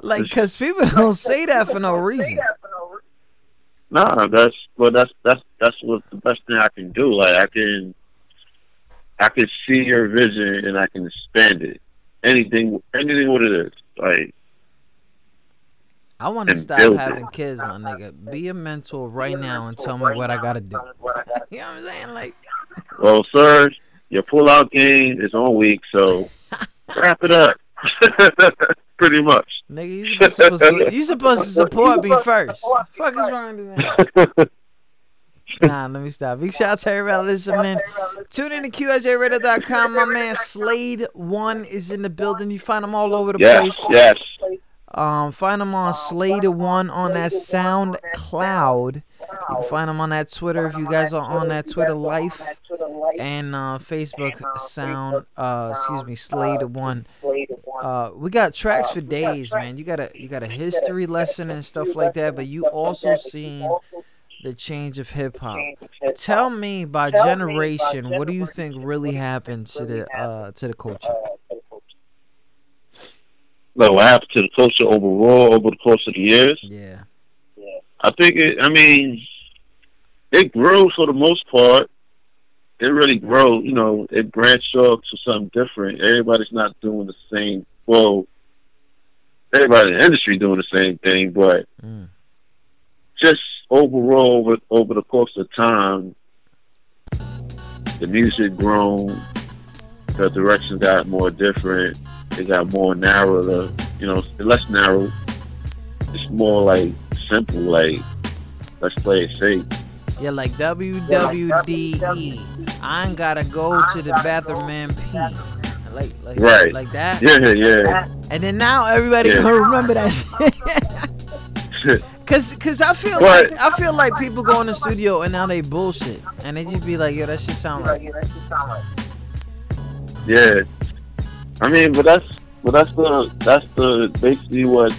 [SPEAKER 2] like, cause people don't say that for no reason.
[SPEAKER 3] Nah, that's well, that's that's that's what the best thing I can do. Like I can, I can see your vision and I can expand it. Anything, anything, what it is. Like
[SPEAKER 2] I want to stop
[SPEAKER 3] build it.
[SPEAKER 2] having kids, my nigga. Be a mentor right now and tell me what I gotta do. you know what I'm saying? Like,
[SPEAKER 3] Well, sir, your pull-out game is on week, so wrap it up. pretty much.
[SPEAKER 2] Nigga, you supposed to, you supposed to support me first. Fuck is wrong with that? Nah, let me stop. Big shout out to everybody listening. Tune in to QSJRadio.com. My man Slade One is in the building. You find him all over the
[SPEAKER 3] Yes,
[SPEAKER 2] place.
[SPEAKER 3] yes.
[SPEAKER 2] Um, find him on Slade One on that SoundCloud. You can find them on that Twitter if you guys are on that Twitter Life and uh, Facebook Sound. Uh, excuse me, Slade One. Uh, we got tracks for days, man. You got a you got a history lesson and stuff like that, but you also seen the change of hip hop. Tell me by generation, what do you think really happened to the uh to the culture?
[SPEAKER 3] Like what happened to the culture overall over the course of the years?
[SPEAKER 2] Yeah.
[SPEAKER 3] I think it. I mean, it grew for the most part. It really grew. You know, it branched off to something different. Everybody's not doing the same. Well, everybody in the industry doing the same thing, but
[SPEAKER 2] Mm.
[SPEAKER 3] just overall, over over the course of time, the music grown. The direction got more different. It got more narrow. You know, less narrow. It's more like simple. Like let's play it safe.
[SPEAKER 2] Yeah, like WWDE. I ain't gotta go to the bathroom and pee. Like, like,
[SPEAKER 3] Right.
[SPEAKER 2] like that.
[SPEAKER 3] Yeah, yeah. Yeah.
[SPEAKER 2] And then now everybody
[SPEAKER 3] Yeah.
[SPEAKER 2] gonna remember that shit. Cause, cause I feel
[SPEAKER 3] But-
[SPEAKER 2] like I feel like people go in the studio and now they bullshit, and they just be like, "Yo, that shit sound like."
[SPEAKER 3] Yeah, I mean, but that's but that's the that's the basically what.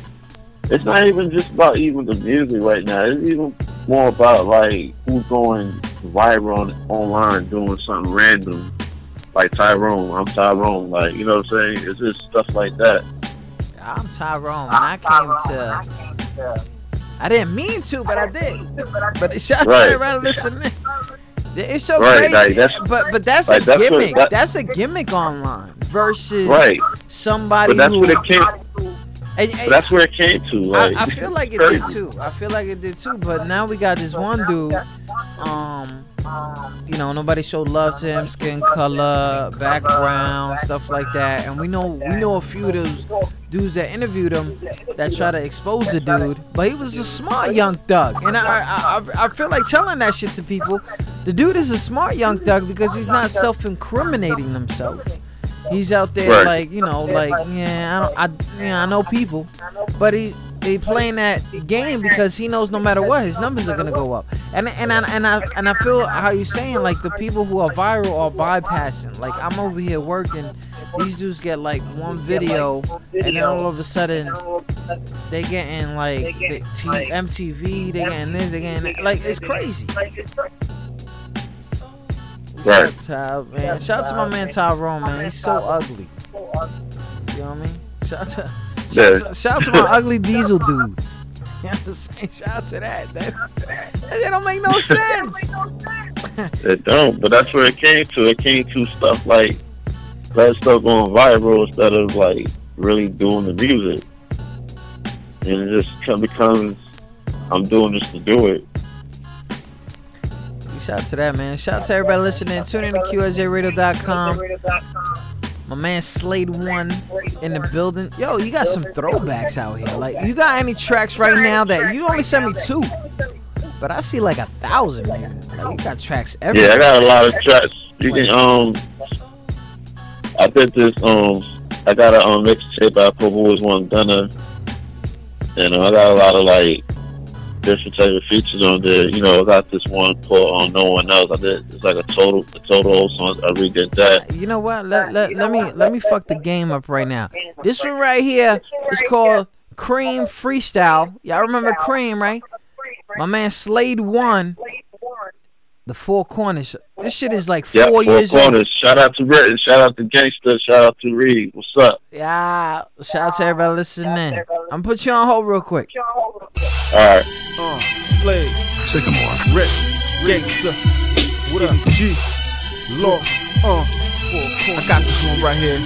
[SPEAKER 3] It's not even just about even the music right now. It's even more about like who's going viral on, online doing something random, like Tyrone. I'm Tyrone. Like you know what I'm saying? It's just stuff like that.
[SPEAKER 2] I'm Tyrone. When I came to, I didn't mean to, but I did. But shout out to
[SPEAKER 3] Right.
[SPEAKER 2] everybody listening. It's so
[SPEAKER 3] Right,
[SPEAKER 2] crazy,
[SPEAKER 3] like, that's-
[SPEAKER 2] but but that's
[SPEAKER 3] like,
[SPEAKER 2] a
[SPEAKER 3] that's what-
[SPEAKER 2] gimmick.
[SPEAKER 3] that-
[SPEAKER 2] that's a gimmick online versus
[SPEAKER 3] Right.
[SPEAKER 2] somebody
[SPEAKER 3] But that's
[SPEAKER 2] who.
[SPEAKER 3] what it came.
[SPEAKER 2] And- and-
[SPEAKER 3] that's where it came to. Like
[SPEAKER 2] I, I feel like it did too. I feel like it did too. But now we got this one dude. Um, you know, nobody showed love to him, skin color, background, stuff like that. And we know we know a few of those dudes that interviewed him that try to expose the dude. But he was a smart young thug, and I I, I, I feel like telling that shit to people. The dude is a smart young thug because he's not self-incriminating himself. He's out there
[SPEAKER 3] Right.
[SPEAKER 2] like you know, like yeah, I don't, I yeah, I know people, but he he playing that game because he knows no matter what, his numbers are gonna go up. And and I, and I and I feel how you're saying like the people who are viral are bypassing. Like I'm over here working, these dudes get like one video, and then all of a sudden they getting like the T- MTV, they getting this, they getting that. like it's crazy.
[SPEAKER 3] Right.
[SPEAKER 2] Shout out, to, man. Shout out to my man Tyrone, man. He's so ugly. You know what I mean? Shout out to, shout, out to, shout out to my ugly diesel dudes. You know what I'm saying? Shout out to that. That, that don't make no sense.
[SPEAKER 3] It don't, but that's where it came to. It came to stuff like that stuff going viral instead of like really doing the music, and it just come becomes I'm doing this to do it.
[SPEAKER 2] Shout out to that, man. Shout out to everybody listening. Tune in to QSJRadio.com. My man Slade One in the building. Yo, you got some throwbacks out here. Like, you got any tracks right now that you only sent me two, but I see like a thousand, nigga. Like, you got tracks everywhere.
[SPEAKER 3] Yeah, I got a lot of tracks. You can um, I did this um, I got a um mixtape by Purple Boys One Gunner, and uh, I got a lot of like different type of features on there. You know, I got this one called um, No One Else. I did it's like a total a total song. I redid that.
[SPEAKER 2] You know what? Let, let, let me let me fuck the game up right now. This one right here is called Cream Freestyle. Y'all remember Cream, right? My man Slade One. The Four Corners. This shit is like four
[SPEAKER 3] Yeah, four
[SPEAKER 2] years
[SPEAKER 3] corners.
[SPEAKER 2] old.
[SPEAKER 3] Shout out to Britain. Shout out to Gangsta. Shout out to Reed. What's up?
[SPEAKER 2] Yeah. Shout out to everybody listening. I'm gonna put you on hold real quick.
[SPEAKER 3] All right.
[SPEAKER 6] Uh, Slade,
[SPEAKER 10] Sycamore.
[SPEAKER 6] Rex, Gangsta, what up, G, Lost, uh, I got this one right here.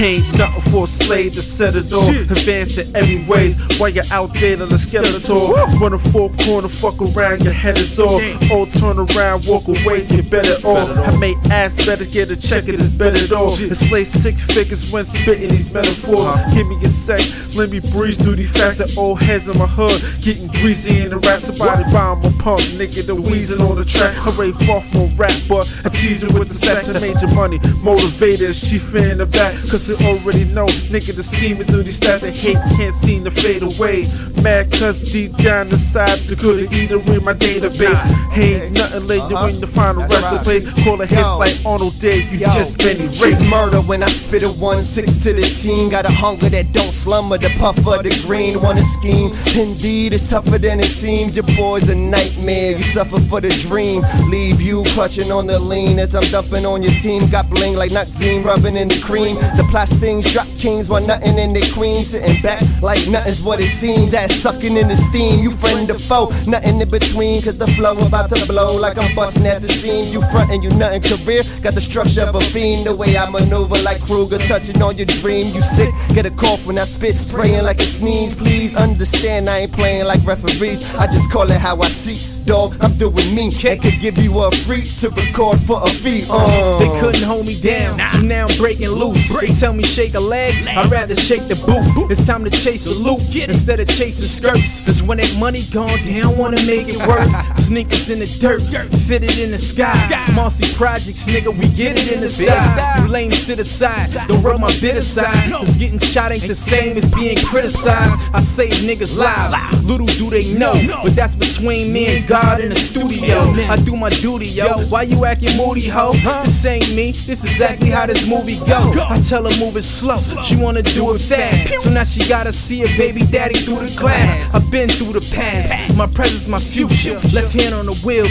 [SPEAKER 6] Ain't nothing for a slave to set it off. Advancing every ways while you're out there to the skeleton. Run a four corner, fuck around, your head is off. Or turn around, walk away, you're better off. I may ask better, get a check, it is better off. And slay six figures when spitting these metaphors. Give me a sec, let me breeze through these facts. The old heads in my hood, getting greasy in the rap. Somebody bomb a pump, nigga, the wheezing on the track. Rave off my rap, but I tease it with the stats and major money. Motivated, she in the back, cause they already know, nigga, the steaming through these stats. They hate can't seem to fade away. Mad cause deep down inside, the couldn't either in my database. Ain't nothing later when the final recipe. Call a hits like Arnold did, you
[SPEAKER 10] Yo,
[SPEAKER 6] just been erased.
[SPEAKER 10] murder when I spit a one six to the team. Got a hunger that don't slumber. The puff of the green wanna scheme. Indeed, it's tougher than it seems. Your boy's a nightmare. You suffer for the dream. Leave you clutching on the lean as I'm dumping on your team. Got bling like Nutzine rubbing in the cream. The plastings drop kings while nothing in their queen. Sitting back like nothing's what it seems. Ass sucking in the steam. You friend or foe, nothing in between. Cause the flow about to blow like I'm busting at the seam. You frontin', you nothing career. Got the structure of a fiend. The way I maneuver like Krueger, touching on your dream. You sick, get a cough when I spit, spraying like a sneeze. Please understand, I ain't playing like referees. I just call it how I see. Dog, I'm doing me. And could give you a free to record for a fee. Uh.
[SPEAKER 11] They couldn't hold me down, so now I'm breaking loose. They tell me shake a leg, I'd rather shake the boot. It's time to chase a loop instead of chasing skirts. Cause when that money gone, they don't wanna make it work. Sneakers in the dirt, fitted in the sky. Mossy projects, nigga, we get it in the sky. You lame sit aside, don't rub my bit aside. Cause getting shot ain't the same as being criticized. I save niggas' lives, little do they know. But that's between me and God in the studio. I do my duty, yo. Why you acting moody, ho? This ain't me, this exactly how this movie go. I tell her move it slow, she wanna do it fast. So now she gotta see her baby daddy through the glass. I've been through the past, my present's my future. Left hand on the wheel,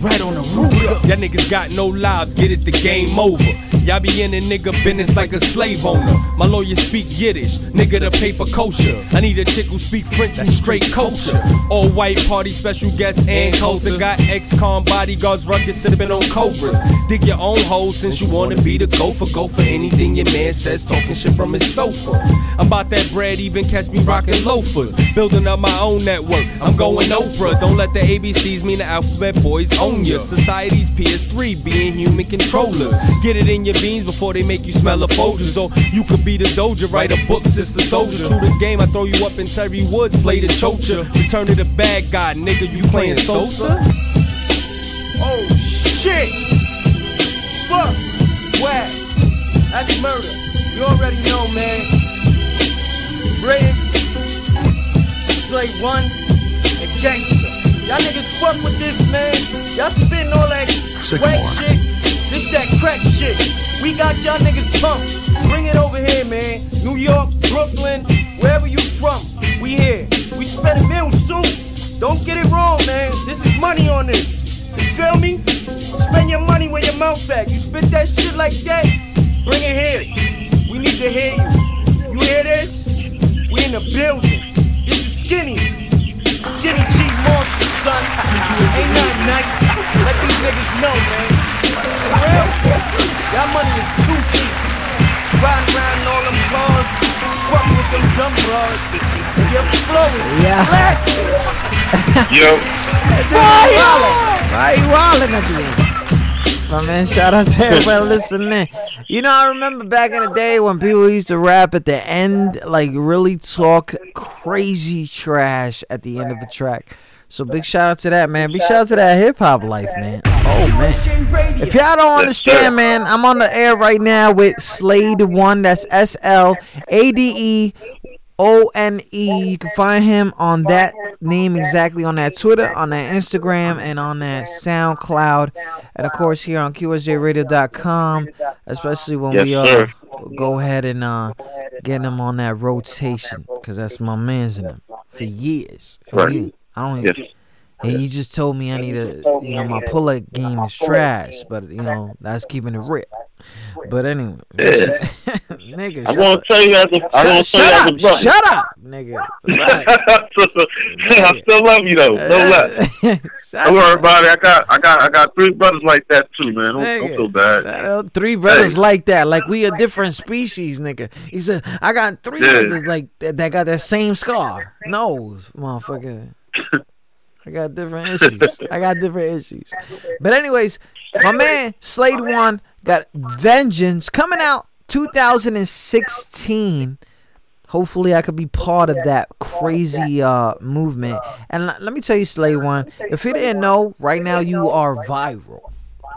[SPEAKER 11] right on the roof.
[SPEAKER 12] Y'all niggas got no lives, get it, the game over. Y'all be in a nigga business like a slave owner. My lawyer speak Yiddish, nigga the paper kosher. I need a chick who speak French and straight culture. All white party special guest and culture. Got ex-con bodyguards rugged sipping on cobras. Dig your own hole since you wanna be the gopher. Go for anything your man says, talking shit from his sofa. I'm about that bread, even catch me rocking loafers. Building up my own network, I'm going Oprah. Don't let the ABCs mean the alphabet boys own ya. Society's PS3, being human controllers. Get it in your beans before they make you smell of Folgers. Or you could be the Doja, write a book, sister soldier. Through the game, I throw you up in Terry Woods, play the chocha. Return to the bad guy, nigga, you playing Sosa?
[SPEAKER 13] Oh shit! Fuck! Whack! That's murder. You already know, man. Briggs, Slade One, and Gangsta. Y'all niggas fuck with this, man. Y'all spitting all that whack shit. This that crack shit. We got y'all niggas pumped. Bring it over here, man. New York, Brooklyn, wherever you from. We here. We spend a meal soon. Don't get it wrong, man. This is money on this. You feel me? Spend your money where your mouth at. You spit that shit like that, bring it here. We need to hear you. You hear this? We in the building. This is skinny. Skinny Monster, son. Ain't nothing nice. Let these niggas know, man. For real? Y'all money is too cheap. Riding around in all them cars, fucking with them dumb broads. Your flow is
[SPEAKER 2] Yeah.
[SPEAKER 13] slack.
[SPEAKER 3] Yo.
[SPEAKER 2] Why Why you wildin' at the end? My man, shout out to everybody listening. You know, I remember back in the day when people used to rap at the end, like really talk crazy trash at the end of a track. So big shout out to that, man. Big shout out to that hip hop life, man. Oh man. If y'all don't understand, man, I'm on the air right now with Slade One. That's S L A D E O N E. You can find him on that name exactly on that Twitter, on that Instagram, and on that SoundCloud, and of course here on QSJRadio.com. Especially when
[SPEAKER 3] Yes,
[SPEAKER 2] we uh
[SPEAKER 3] sir.
[SPEAKER 2] go ahead and uh get him on that rotation, cause that's my man's in him for years.
[SPEAKER 3] Right.
[SPEAKER 2] He- I don't.
[SPEAKER 3] Yes.
[SPEAKER 2] And you just told me I need a, you know, my pull-up game is trash, but you know that's keeping it real. But anyway,
[SPEAKER 3] Yeah.
[SPEAKER 2] nigga.
[SPEAKER 3] I'm gonna tell you as a, I'm gonna
[SPEAKER 2] Shut,
[SPEAKER 3] tell you
[SPEAKER 2] shut
[SPEAKER 3] as a
[SPEAKER 2] up,
[SPEAKER 3] brother.
[SPEAKER 2] shut up, nigga.
[SPEAKER 3] I still love you though. No less. Don't worry about it. I got, I got, I got three brothers like that too, man. Don't, don't feel bad.
[SPEAKER 2] Uh, Three brothers
[SPEAKER 3] Hey.
[SPEAKER 2] like that, like we a different species, nigga. He said, "I got three
[SPEAKER 3] Yeah.
[SPEAKER 2] brothers like that, that got that same scar." No, motherfucker. I got different issues. I got different issues. But anyways, my man Slade One got Vengeance coming out 2016. Hopefully, I could be part of that crazy uh movement. And l- let me tell you, Slade One, if you didn't know, right now you are viral,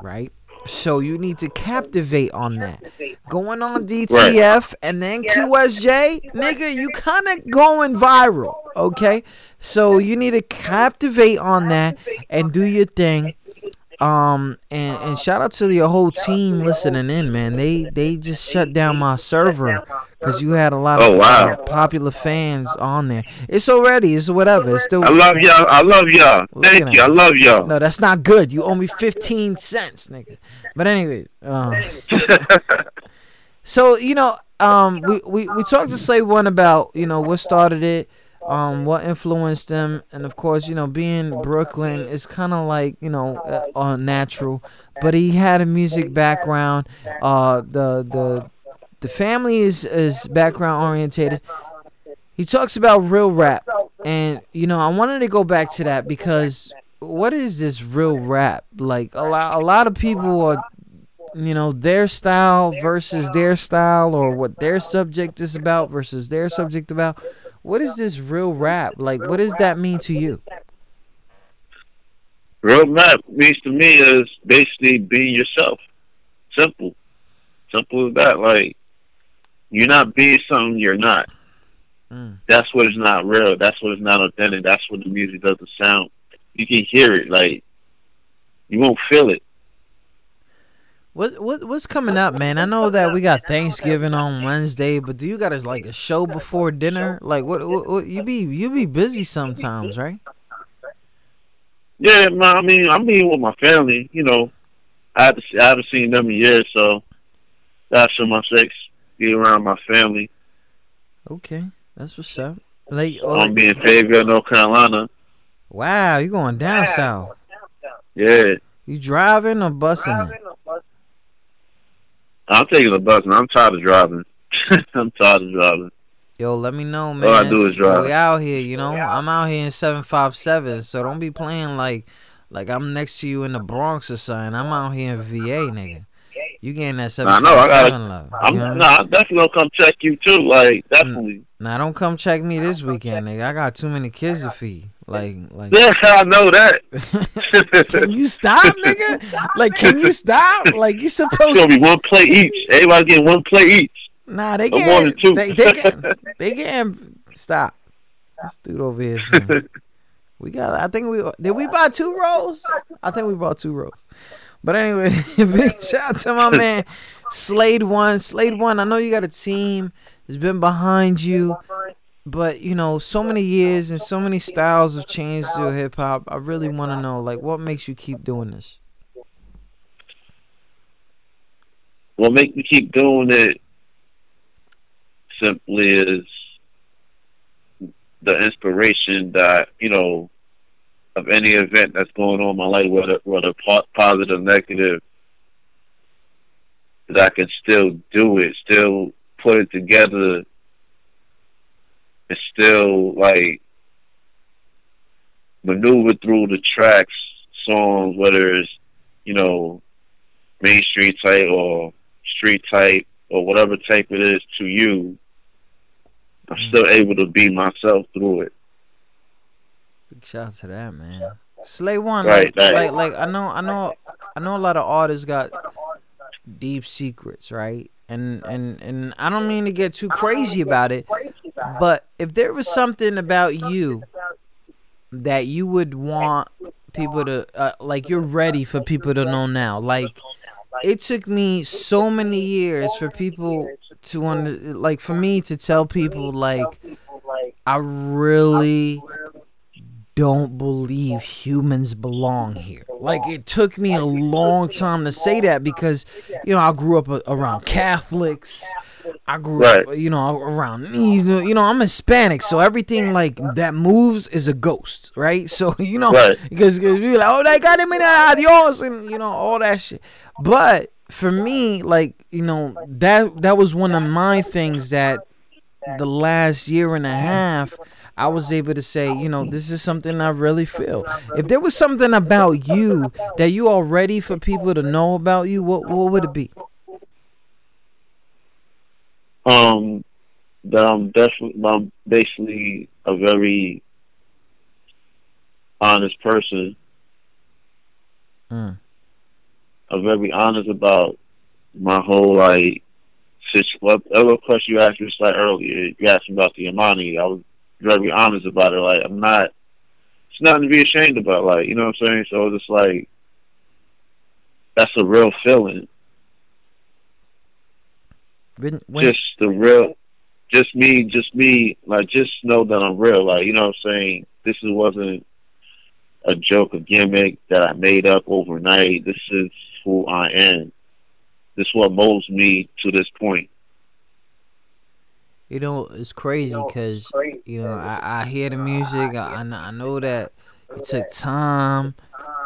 [SPEAKER 2] right? So you need to captivate on that. Going on DTF and then QSJ, nigga, you kind of going viral, okay? So you need to captivate on that and do your thing. Um and and shout out to your whole team listening in, man. They they just shut down my server because you had a lot of
[SPEAKER 3] Oh, wow.
[SPEAKER 2] uh, popular fans on there. It's already, it's whatever. It's still.
[SPEAKER 3] I love y'all. I love y'all. Thank you. I love y'all.
[SPEAKER 2] No, that's not good. You owe me fifteen cents, nigga. But anyways, um, so you know, um, we, we we talked to Slade One about you know what started it, um, what influenced them, and of course, you know, being Brooklyn is kind of like you know uh, unnatural, but he had a music background. Uh, the the the family is is background orientated. He talks about real rap, and you know, I wanted to go back to that because what is this real rap? Like a lot, a lot of people are, you know, their style versus their style, or what their subject is about versus their subject about. What is this real rap? Like, what does that mean to you?
[SPEAKER 3] Real rap means to me is basically being yourself. Simple. Simple as that. Like you're not being something you're not. Mm. That's what is not real. That's what is not authentic. That's what the music doesn't sound. You can hear it, like you won't feel it.
[SPEAKER 2] What what what's coming up, man? I know that we got Thanksgiving on Wednesday, but do you got a, like a show before dinner? Like what, what, what you be you be busy sometimes, right?
[SPEAKER 3] Yeah, man. I mean, I'm being with my family. You know, I haven't, I haven't seen them in years, so that's for my six. Be around my family.
[SPEAKER 2] Okay, that's what's up. Like, oh,
[SPEAKER 3] I'm being Fayetteville, North Carolina.
[SPEAKER 2] wow, you going down south?
[SPEAKER 3] Yeah,
[SPEAKER 2] You driving or busing it?
[SPEAKER 3] I'm taking the bus, and I'm tired of driving. I'm tired of driving.
[SPEAKER 2] Yo, let me know, man.
[SPEAKER 3] All I do is drive.
[SPEAKER 2] We out here, you know. I'm out here in seven five seven, so don't be playing like like I'm next to you in the Bronx or something. I'm out here in VA, nigga. You getting that
[SPEAKER 3] Nah,
[SPEAKER 2] seven
[SPEAKER 3] no, I gotta.
[SPEAKER 2] love?
[SPEAKER 3] I'm
[SPEAKER 2] you know?
[SPEAKER 3] nah, I definitely gonna come check you too. Like mm. definitely.
[SPEAKER 2] Nah, don't come check me this weekend, nigga. I got too many kids to feed. Like, like.
[SPEAKER 3] Yeah, I know that.
[SPEAKER 2] can you stop, nigga? Like, can you stop? Like, you supposed
[SPEAKER 3] It's gonna be one plate each. Everybody getting one play each.
[SPEAKER 2] Nah, they get
[SPEAKER 3] more than two.
[SPEAKER 2] They, they get they get stop. This dude over here. son. we got. I think we did. We buy two rolls. I think we bought two rolls. But anyway, big shout out to my man Slade One. Slade One. I know you got a team. Has been behind you. But you know, so many years and so many styles have changed to hip hop. I really want to know, like, what makes you keep doing this?
[SPEAKER 3] What makes me keep doing it simply is the inspiration that you know of any event that's going on in my life, whether whether po- positive, negative, that I can still do it, still put it together, and still like maneuver through the tracks, songs, whether it's you know mainstream type or street type or whatever type it is to you. I'm mm. still able to be myself through it.
[SPEAKER 2] Big shout out to that man. Slade one,
[SPEAKER 3] Right,
[SPEAKER 2] like,
[SPEAKER 3] right.
[SPEAKER 2] like, like I know, I know, I know. A lot of artists got deep secrets, right? And and and I don't mean to get too crazy about it, but if there was something about you that you would want people to uh, like, you're ready for people to know now. Like, it took me so many years for people to under, like, for me to tell people like, I really don't believe humans belong here. Like it took me a long time to say that because you know I grew up around Catholics. I grew
[SPEAKER 3] Right.
[SPEAKER 2] up, you know, around. You know, I'm Hispanic, so everything like that moves is a ghost, right? So you know,
[SPEAKER 3] Right.
[SPEAKER 2] because we like, oh, they got him in adios, and you know all that shit. But for me, like you know, that that was one of my things that the last year and a half. I was able to say, you know, this is something I really feel. If there was something about you that you are ready for people to know about you, what what would it be?
[SPEAKER 3] Um, that I'm definitely, I'm basically a very honest person.
[SPEAKER 2] Mm.
[SPEAKER 3] I'm very honest about my whole like situation. Whatever question you asked me like earlier, you asked me about the Imani. I was very honest about it. Like I'm not. It's nothing to be ashamed about. Like you know what I'm saying. So it's like that's a real feeling.
[SPEAKER 2] When, when,
[SPEAKER 3] just the real, just me, just me. Like just know that I'm real. Like you know what I'm saying. This is, wasn't a joke, a gimmick that I made up overnight. This is who I am. This is what molds me to this point.
[SPEAKER 2] You know, it's crazy because you know I, I hear the music. I, I know, I know that it took time.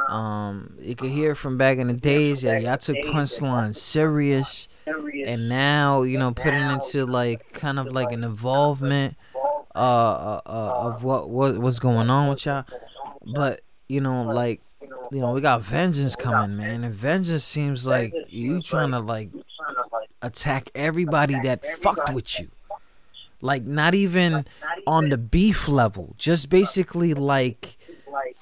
[SPEAKER 2] Um, you could hear from back in the days that y'all took punchline serious, and now you know putting into like kind of like an involvement uh, uh, uh of what what what's going on with y'all. But you know, like you know, we got vengeance coming, man, and vengeance seems like you trying to like attack everybody that fucked with you like not even on the beef level just basically like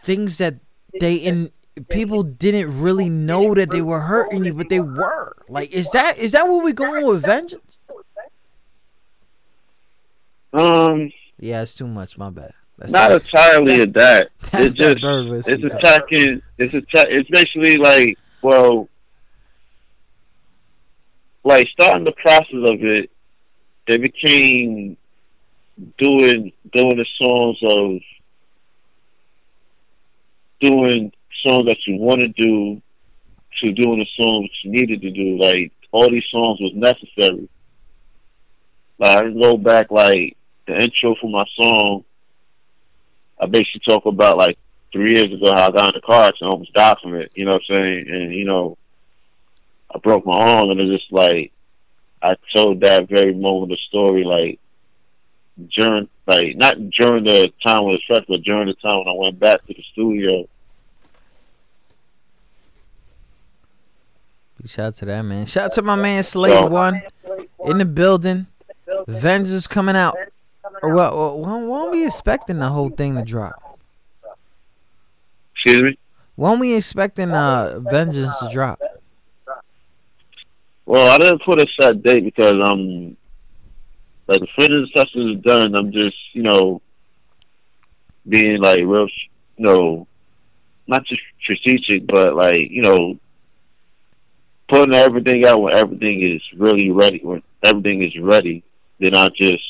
[SPEAKER 2] things that they in people didn't really know that they were hurting you but they were like is that is that what we're going with vengeance
[SPEAKER 3] Um,
[SPEAKER 2] yeah it's too much my bad That's
[SPEAKER 3] not
[SPEAKER 2] that-
[SPEAKER 3] entirely of that. It's just it's attacking. It's atta- It's basically like well, like starting the process of it. They became doing doing the songs of doing songs that you want to do to doing the songs that you needed to do. Like all these songs was necessary. Like I go back like the intro for my song. I basically talk about like three years ago how I got in the car accident almost died from it. You know what I'm saying? And you know, I broke my arm, and it's just like I told that very moment of story, like during, like not during the time when it was but during the time when I went back to the studio.
[SPEAKER 2] Big shout out to that man. Shout out to my man slade one in the building. Vengeance coming out. Or well, when, when we expecting the whole thing to drop?
[SPEAKER 3] Excuse me.
[SPEAKER 2] when we expecting uh vengeance to drop
[SPEAKER 3] Well, I didn't put a set date because I'm like the fitness session is done. I'm just you know being like real, you know, not just strategic, but like you know putting everything out when everything is really ready. When everything is ready, then I just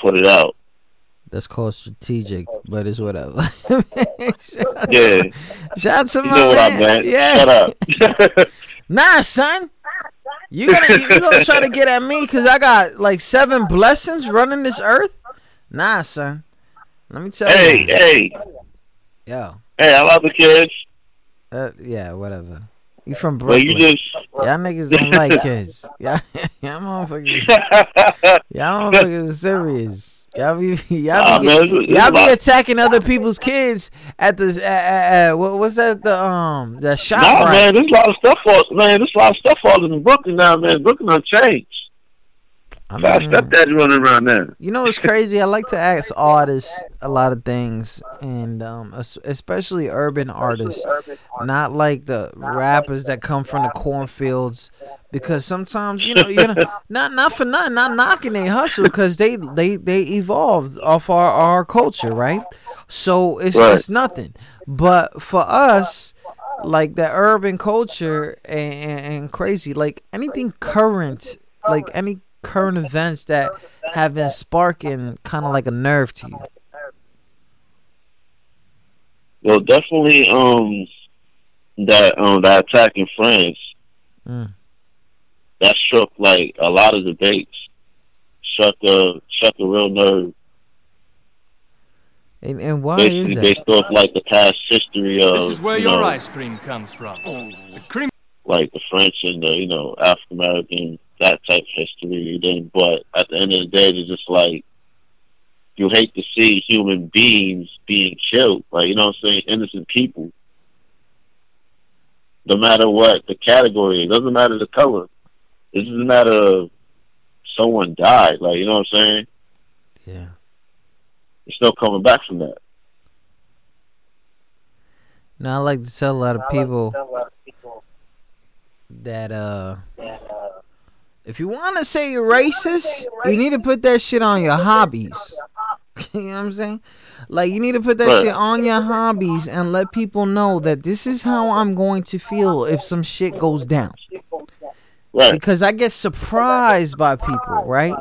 [SPEAKER 3] put it out.
[SPEAKER 2] That's called strategic, but it's whatever.
[SPEAKER 3] Yeah.
[SPEAKER 2] Shout out to
[SPEAKER 3] You
[SPEAKER 2] my
[SPEAKER 3] know what I
[SPEAKER 2] man.
[SPEAKER 3] meant.
[SPEAKER 2] Yeah.
[SPEAKER 3] Shut up.
[SPEAKER 2] nah, son. You gonna you gonna try to get at me because I got like seven blessings running this earth? Nah, son. Let me tell
[SPEAKER 3] hey,
[SPEAKER 2] you.
[SPEAKER 3] hey, hey.
[SPEAKER 2] Yo.
[SPEAKER 3] hey! I love the kids.
[SPEAKER 2] Uh, yeah, whatever. You from Brooklyn?
[SPEAKER 3] you just
[SPEAKER 2] Y'all niggas don't like kids. Y'all, y'all motherfuckers. y'all motherfuckers serious. Y'all be y'all
[SPEAKER 3] Nah,
[SPEAKER 2] be,
[SPEAKER 3] man, it's- it's
[SPEAKER 2] y'all be attacking other people's kids at the uh, what was that the um the shop
[SPEAKER 3] Nah,
[SPEAKER 2] right?
[SPEAKER 3] man, there's a lot of stuff. All, man, there's a lot of stuff all in Brooklyn now, man. Brooklyn done changed.
[SPEAKER 2] I mean-
[SPEAKER 3] stepdaddy running around there.
[SPEAKER 2] You know what's crazy? I like to ask artists a lot of things, and um, especially urban artists, not like the rappers that come from the cornfields, because sometimes you know, you know, not not for nothing, not knocking they hustle, because they they they evolved off our our culture, right? So it's
[SPEAKER 14] Right.
[SPEAKER 2] it's nothing, but for us. Like the urban culture and, and crazy, like anything current, like any current events that have been sparking kind of like a nerve to you?
[SPEAKER 3] Well, definitely, um, that um, that attacking France.
[SPEAKER 2] Mm.
[SPEAKER 3] that shook like a lot of debates. Struck a struck a real nerve.
[SPEAKER 2] And, and why
[SPEAKER 3] Basically
[SPEAKER 2] is that?
[SPEAKER 3] based off like the past history of
[SPEAKER 8] This is where
[SPEAKER 3] you
[SPEAKER 8] your
[SPEAKER 3] know,
[SPEAKER 8] ice cream comes from. The cream.
[SPEAKER 3] like the French and the you know African American that type of history. Then, but at the end of the day, it's just like you hate to see human beings being killed. Like you know what I'm saying, innocent people. No matter what the category, it doesn't matter the color. It doesn't matter if someone died. Like you know what I'm saying.
[SPEAKER 2] Yeah.
[SPEAKER 3] It's no coming back from that.
[SPEAKER 2] Now I like to tell a lot of people that uh if you want to say you're racist, you need to put that shit on your hobbies. you know what I'm saying? Like you need to put that
[SPEAKER 14] Right.
[SPEAKER 2] shit on your hobbies and let people know that this is how I'm going to feel if some shit goes down. Right. Because I get surprised by people, right?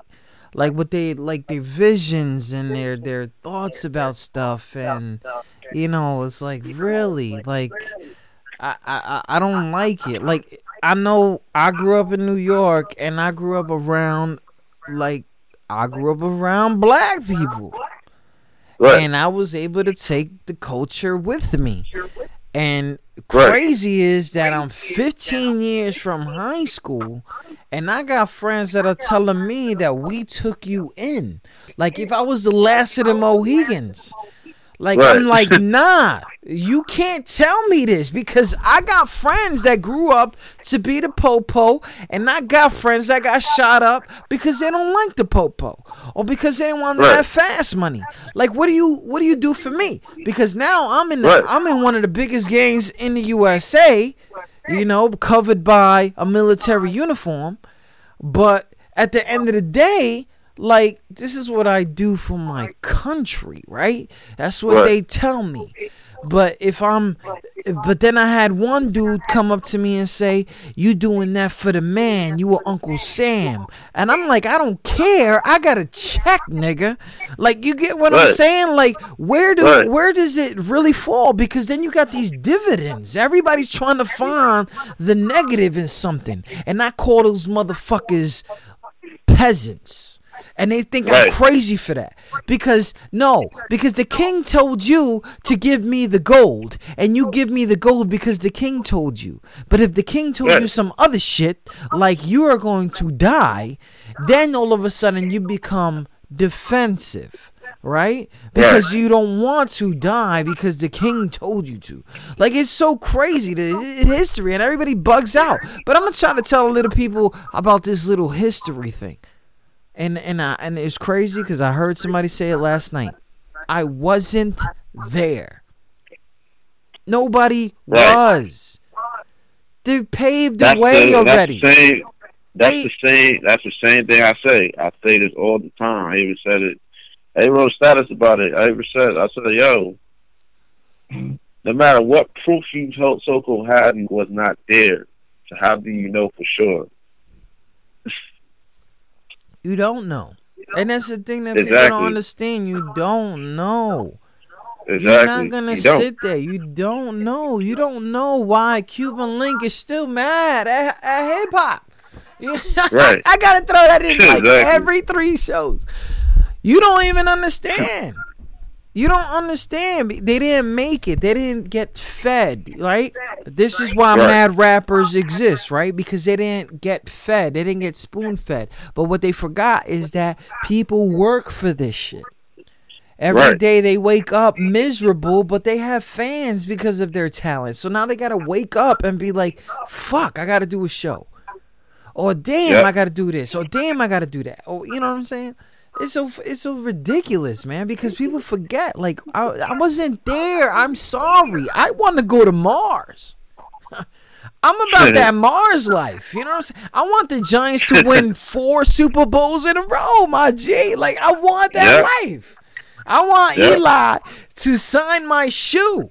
[SPEAKER 2] Like what they like their visions and their their thoughts about stuff and you know, it's like really like I, I I- I don't like it. Like I know I grew up in New York and I grew up around like I grew up around black people. And I was able to take the culture with me. And
[SPEAKER 14] Right.
[SPEAKER 2] crazy is that I'm 15 years from high school and I got friends that are telling me that we took you in. Like if I was the last of the Mohicans. Like
[SPEAKER 14] Right.
[SPEAKER 2] I'm like, nah, you can't tell me this because I got friends that grew up to be the popo, and I got friends that got shot up because they don't like the popo or because they want
[SPEAKER 14] Right.
[SPEAKER 2] that fast money. Like, what do you what do you do for me? Because now I'm in the,
[SPEAKER 14] Right.
[SPEAKER 2] I'm in one of the biggest gangs in the USA, you know, covered by a military uniform, but at the end of the day. Like this is what I do for my country, right? That's what
[SPEAKER 14] Right.
[SPEAKER 2] they tell me. But if I'm, but then I had one dude come up to me and say, "You doing that for the man? You were Uncle Sam?" And I'm like, "I don't care. I got a check, nigga. Like, you get what I'm saying? Like, where do
[SPEAKER 14] Right.
[SPEAKER 2] where does it really fall? Because then you got these dividends. Everybody's trying to find the negative in something, and I call those motherfuckers peasants. And they think I'm crazy for that. Because, no, because the king told you to give me the gold, and you give me the gold because the king told you. But if the king told
[SPEAKER 14] Right.
[SPEAKER 2] you some other shit, like you are going to die, then all of a sudden you become defensive. Right? Because you don't want to die because the king told you to. Like it's so crazy the history and everybody bugs out. But I'm gonna try to tell a little people about this little history thing. And and I, and it's crazy because I heard somebody say it last night. I wasn't there. Nobody
[SPEAKER 3] Right.
[SPEAKER 2] was. They paved the
[SPEAKER 3] That's
[SPEAKER 2] way
[SPEAKER 3] the,
[SPEAKER 2] already.
[SPEAKER 3] That's the same. That's the same. That's the same thing I say. I say this all the time. I even said it. I wrote status about it. I even said, I said, yo, no matter what proof you so so called had was not there, so how do you know for sure?
[SPEAKER 2] You don't know. And that's the thing that people don't understand. You don't know.
[SPEAKER 3] Exactly.
[SPEAKER 2] You're not gonna
[SPEAKER 3] You don't.
[SPEAKER 2] sit there. You don't know. You don't know why Cuban Link is still mad at, at hip hop.
[SPEAKER 3] Right.
[SPEAKER 2] I gotta throw that in like
[SPEAKER 3] Exactly.
[SPEAKER 2] every three shows. You don't even understand. You don't understand. They didn't make it. They didn't get fed, right? This is why
[SPEAKER 14] Right.
[SPEAKER 2] mad rappers exist, right? Because they didn't get fed. They didn't get spoon fed. But what they forgot is that people work for this shit. Every day
[SPEAKER 14] Right.
[SPEAKER 2] they wake up miserable, but they have fans because of their talent. So now they gotta wake up and be like, "Fuck, I gotta do a show," or "Damn,
[SPEAKER 14] Yep.
[SPEAKER 2] I gotta do this," or "Damn, I gotta do that." Or you know what I'm saying? It's so it's so ridiculous, man. Because people forget. Like I, I wasn't there. I'm sorry. I want to go to Mars. I'm about that Mars life. You know what I'm saying? I want the Giants to win four Super Bowls in a row, my G. Like I want that
[SPEAKER 14] Yeah.
[SPEAKER 2] life. I want
[SPEAKER 14] Yeah.
[SPEAKER 2] Eli to sign my shoe.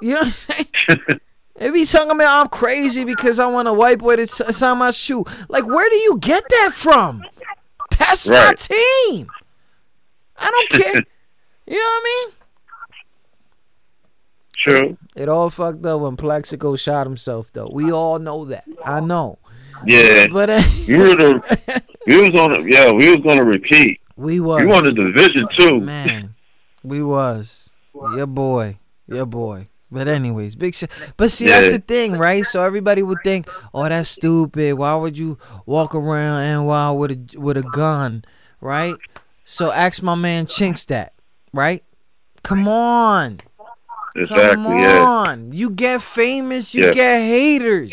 [SPEAKER 2] You know what I'm saying? They be talking about I'm crazy because I want a white boy to sign my shoe. Like, where do you get that from? That's my team. I don't care. you know what I mean?
[SPEAKER 3] True.
[SPEAKER 2] It all fucked up when Plaxico shot himself, though. We all know that. I know.
[SPEAKER 3] Yeah.
[SPEAKER 2] But uh,
[SPEAKER 3] we were the, we was on. The, yeah, we was gonna repeat.
[SPEAKER 2] We was.
[SPEAKER 3] We won the division too.
[SPEAKER 2] Man, we was. Your boy. Your boy. But anyways, big shit. But see, that's the thing, right? So everybody would think, "Oh, that's stupid. Why would you walk around and while with a with a gun, right?" So ask my man Chinks that, right? Come on,
[SPEAKER 3] Exactly.
[SPEAKER 2] come
[SPEAKER 3] Yeah.
[SPEAKER 2] on. You get famous, you
[SPEAKER 3] Yeah.
[SPEAKER 2] get haters.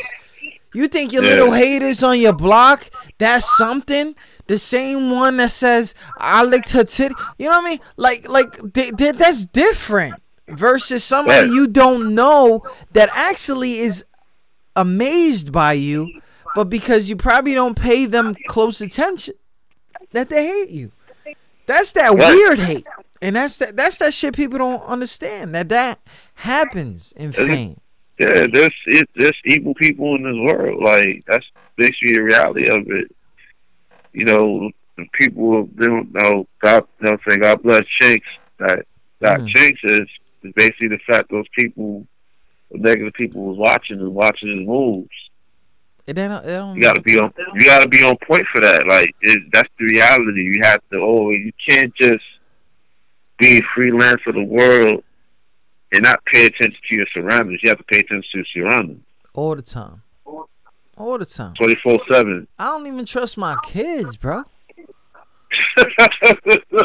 [SPEAKER 2] You think your
[SPEAKER 3] Yeah.
[SPEAKER 2] little haters on your block, that's something? The same one that says, I licked her titty. You know what I mean? Like, like they, they, that's different versus somebody you don't know that actually is amazed by you, but because you probably don't pay them close attention, that they hate you. That's that weird hate. And that's that that's that shit people don't understand. That that happens in fame.
[SPEAKER 3] Yeah, there's it, there's evil people in this world. Like that's basically the reality of it. You know, the people they don't know God. They don't I'm God bless Chinks. That that
[SPEAKER 2] Mm.
[SPEAKER 3] Chinks is is basically the fact those people, the negative people, was watching and watching his moves.
[SPEAKER 2] It don't, it don't
[SPEAKER 3] You got to be on. You got to be on point for that. Like it, that's the reality. You have to. Oh, you can't just be freelance for the world and not pay attention to your surroundings. You have to pay attention to your surroundings.
[SPEAKER 2] all the time. All the time.
[SPEAKER 3] Twenty four seven.
[SPEAKER 2] I don't even trust my kids, bro.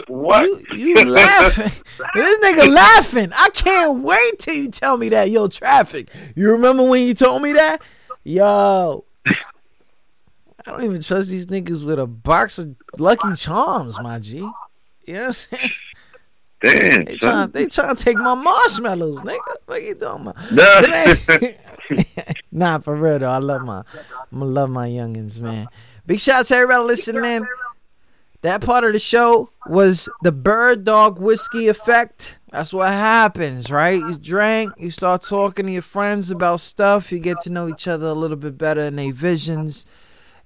[SPEAKER 3] What?
[SPEAKER 2] You, you laughing? this nigga laughing. I can't wait till you tell me that. Yo, traffic. You remember when you told me that? Yo. I don't even trust these niggas with a box of Lucky Charms, my G. You know what I'm saying?
[SPEAKER 3] Damn.
[SPEAKER 2] They trying, they trying to take my marshmallows, nigga. What you talking about?
[SPEAKER 3] Nah.
[SPEAKER 2] Nah, for real though. I love my, I'm gonna love my youngins, man. Big shout out to everybody listening, man. That part of the show was the bird dog whiskey effect. That's what happens, right? You drink, you start talking to your friends about stuff, you get to know each other a little bit better and their visions,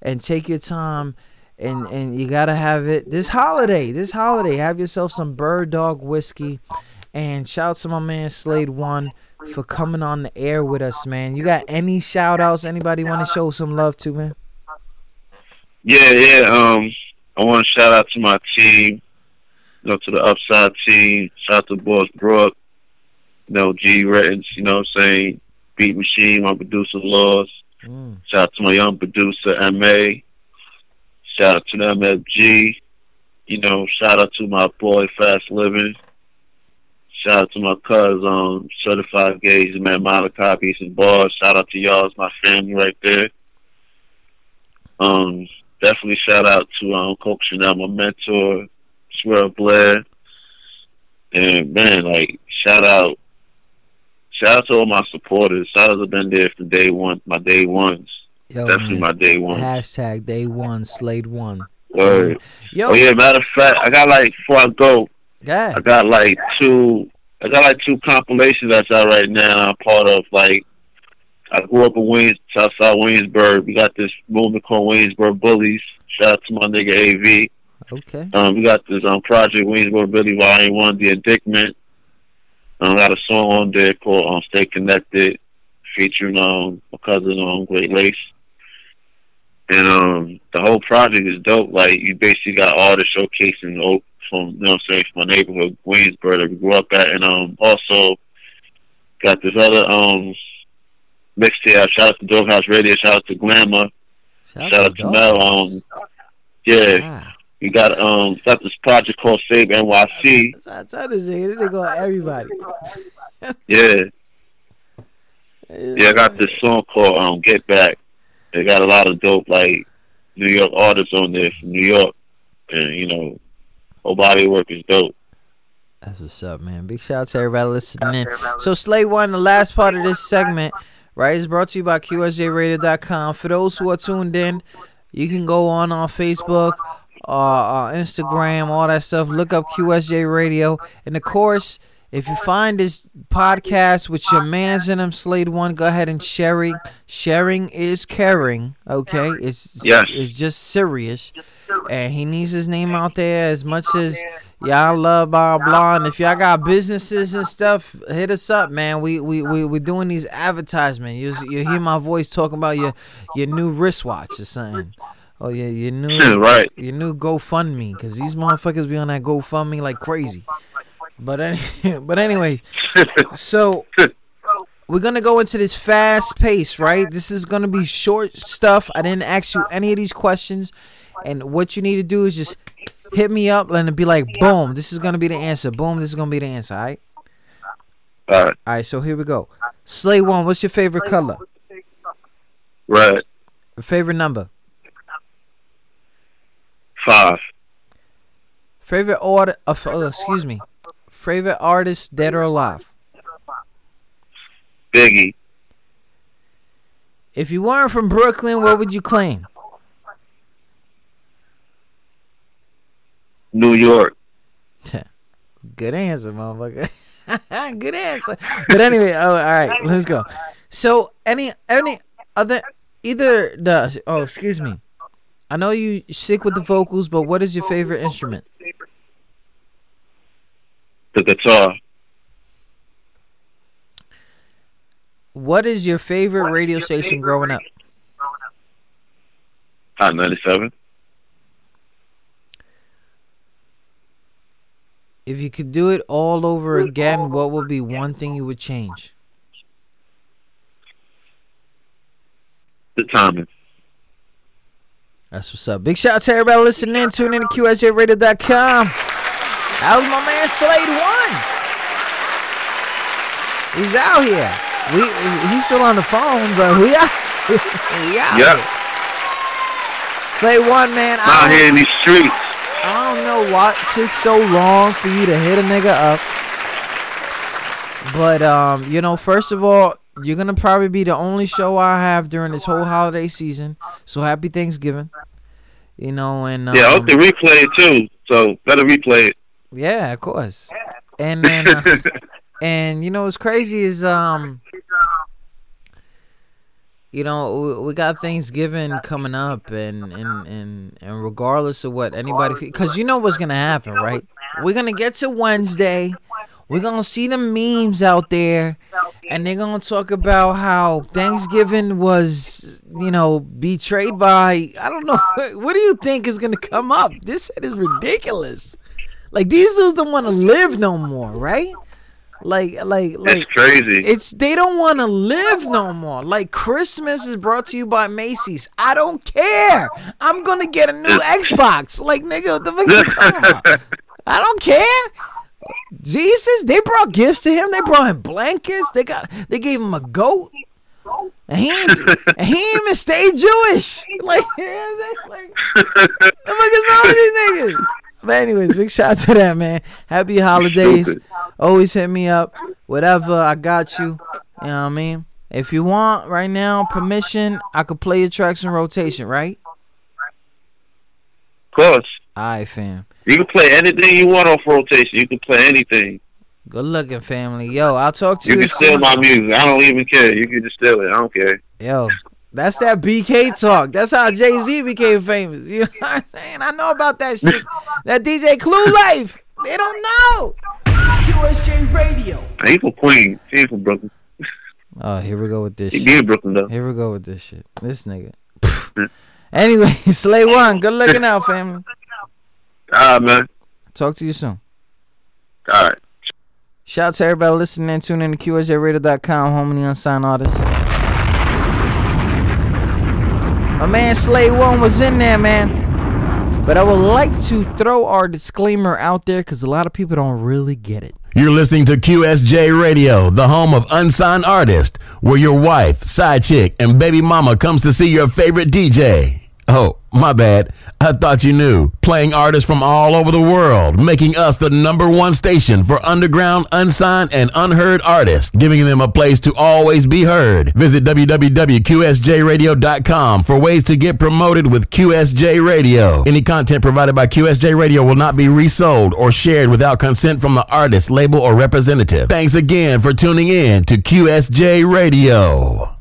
[SPEAKER 2] and take your time. And, and you gotta have it this holiday. This holiday, have yourself some bird dog whiskey. And shout out to my man Slade One for coming on the air with us, man. You got any shout outs? Anybody want to show some love to, man?
[SPEAKER 3] Yeah, yeah. Um, I want to shout out to my team. You know, to the Upside team. Shout out to Boss Brook. You know, G Rettins. You know, what I'm saying Beat Machine. My producer Laws.
[SPEAKER 2] Mm.
[SPEAKER 3] Shout out to my young producer Ma. Shout out to the MFG. You know, shout out to my boy Fast Living. Shout out to my cousin, um certified gauge man Peace and Bars. Shout out to y'all, it's my family right there. Um definitely shout out to um Coach Chanel, my mentor, Swear Blair. And man, like shout out shout out to all my supporters. Shout out to been there from day one, my day ones.
[SPEAKER 2] Yo,
[SPEAKER 3] Definitely
[SPEAKER 2] man.
[SPEAKER 3] my day one.
[SPEAKER 2] Hashtag day one, Slade one.
[SPEAKER 3] Word.
[SPEAKER 2] Yo,
[SPEAKER 3] Oh yeah, matter of fact, I got like before I go,
[SPEAKER 2] yeah.
[SPEAKER 3] I got like two I got like two compilations that's out right now I'm part of like I grew up in Waynes Southside Waynesburg. We got this movement called Waynesburg Bullies. Shout out to my nigga AV.
[SPEAKER 2] Okay.
[SPEAKER 3] Um we got this um project Waynesburg Billy Volume One, The Indictment. Um, I got a song on there called um Stay Connected featuring um my cousin um Great Lace. And um the whole project is dope. Like you basically got all artists showcasing old from you know what I'm saying from my neighborhood, Waynesburg that we grew up at and um also got this other um mixtape. Shout out to Dope House Radio, shout out to Glamour, shout, out to Mel, um yeah. We got um got this project called Save NYC.
[SPEAKER 2] I tell this nigga, this nigga on everybody.
[SPEAKER 3] Yeah. Yeah, I got this song called um Get Back. They got a lot of dope like New York artists on there from New York. And, you know, whole body work is dope.
[SPEAKER 2] That's what's up, man. Big shout out to everybody listening in. So, Slade One, the last part of this segment, right, is brought to you by QSJRadio.com. For those who are tuned in, you can go on on Facebook, uh, uh, Instagram, all that stuff. Look up QSJ Radio. And of course, if you find this podcast with your mans in them, Slade One, go ahead and sharing. Sharing is caring, okay? It's
[SPEAKER 3] Yes.
[SPEAKER 2] it's just serious. And he needs his name out there as much as Y'all love blah blah. And if y'all got businesses and stuff, hit us up, man. We we we we doing these advertisements. You you hear my voice talking about your your new wristwatch or something. Oh yeah, your new
[SPEAKER 3] Right.
[SPEAKER 2] Your new GoFundMe, because these motherfuckers be on that GoFundMe like crazy. But any, but anyway, so we're gonna go into this fast pace, right? This is gonna be short stuff. I didn't ask you any of these questions, and what you need to do is just hit me up and be like, boom, this is gonna be the answer. Boom, this is gonna be the answer. All right.
[SPEAKER 3] All right.
[SPEAKER 2] All right. So here we go. Slade one. What's your favorite color?
[SPEAKER 3] Red.
[SPEAKER 2] Favorite number?
[SPEAKER 3] Five.
[SPEAKER 2] Favorite order? Uh, f- uh, excuse me. Favorite artist, dead or alive?
[SPEAKER 3] Biggie.
[SPEAKER 2] If you weren't from Brooklyn, what would you claim?
[SPEAKER 3] New York.
[SPEAKER 2] Good answer, motherfucker. Good answer. But anyway, oh, all right, let's go. So, any any other either the oh, excuse me. I know you sick with the vocals, but what is your favorite instrument?
[SPEAKER 3] The guitar.
[SPEAKER 2] What is your favorite radio station growing up?
[SPEAKER 3] Hot 97.
[SPEAKER 2] If you could do it all over again, what would be one thing you would change?
[SPEAKER 3] The timing.
[SPEAKER 2] That's what's up. Big shout out to everybody listening in. Tune in to QSJRadio.com. That was my man Slade One. He's out here. We he's still on the phone, but we out. we out.
[SPEAKER 3] Yep.
[SPEAKER 2] here. Slade One, man.
[SPEAKER 3] Out
[SPEAKER 2] don't-
[SPEAKER 3] here in these streets.
[SPEAKER 2] I don't know what took so long for you to hit a nigga up. But um, you know, first of all, you're gonna probably be the only show I have during this whole holiday season. So happy Thanksgiving. You know, and um,
[SPEAKER 3] Yeah, I hope they replay it too. So better replay it.
[SPEAKER 2] Yeah, of course. And then uh, and you know what's crazy is um you know we, we got Thanksgiving coming up and and and and regardless of what anybody because you know what's gonna happen right? we're gonna get to Wednesday. We're gonna see the memes out there and they're gonna talk about how Thanksgiving was you know betrayed by I don't know what do you think is gonna come up? This shit is ridiculous like these dudes don't want to live no more right like like like
[SPEAKER 3] It's crazy.
[SPEAKER 2] it's they don't want to live no more. Like Christmas is brought to you by Macy's. I don't care. I'm gonna get a new Xbox. Like nigga, what the fuck you talking about? I don't care. Jesus, they brought gifts to him. They brought him blankets. They got they gave him a goat. And he ain't, and he ain't even stay Jewish. Like, like the fuck is wrong with these niggas? But anyways, big shout out to that man. Happy holidays. Always hit me up. Whatever, I got you. You know what I mean? If you want right now permission, I could play your tracks in rotation, right?
[SPEAKER 3] Of course.
[SPEAKER 2] Alright, fam.
[SPEAKER 3] You can play anything you want off rotation. You can play anything.
[SPEAKER 2] Good looking, family. Yo, I'll talk to
[SPEAKER 3] You
[SPEAKER 2] you.
[SPEAKER 3] can steal
[SPEAKER 2] soon-
[SPEAKER 3] my music. I don't even care. You can just steal it. I don't care.
[SPEAKER 2] Yo, that's that BK talk. That's how Jay Z became famous. You know what I'm saying? I know about that shit. That DJ Clue life. They don't know.
[SPEAKER 9] QSJ Radio.
[SPEAKER 3] He from Queens. He ain't from Brooklyn.
[SPEAKER 2] Oh, here we go with this
[SPEAKER 3] He
[SPEAKER 2] shit.
[SPEAKER 3] be Brooklyn though.
[SPEAKER 2] Here we go with this shit. This nigga. anyway, Slade One. Good looking out, family.
[SPEAKER 3] All right, man.
[SPEAKER 2] Talk to you soon.
[SPEAKER 3] All right.
[SPEAKER 2] Shout out to everybody listening. Tune in to QSJRadio.com, home of the unsigned artists. My man Slade One was in there, man. But I would like to throw our disclaimer out there because a lot of people don't really get it.
[SPEAKER 14] You're listening to QSJ Radio, the home of unsigned artists, where your wife, side chick, and baby mama comes to see your favorite DJ. Oh, my bad. I thought you knew. Playing artists from all over the world, making us the number one station for underground, unsigned, and unheard artists, giving them a place to always be heard. Visit www.qsjradio.com for ways to get promoted with QSJ Radio. Any content provided by QSJ Radio will not be resold or shared without consent from the artist, label, or representative. Thanks again for tuning in to QSJ Radio.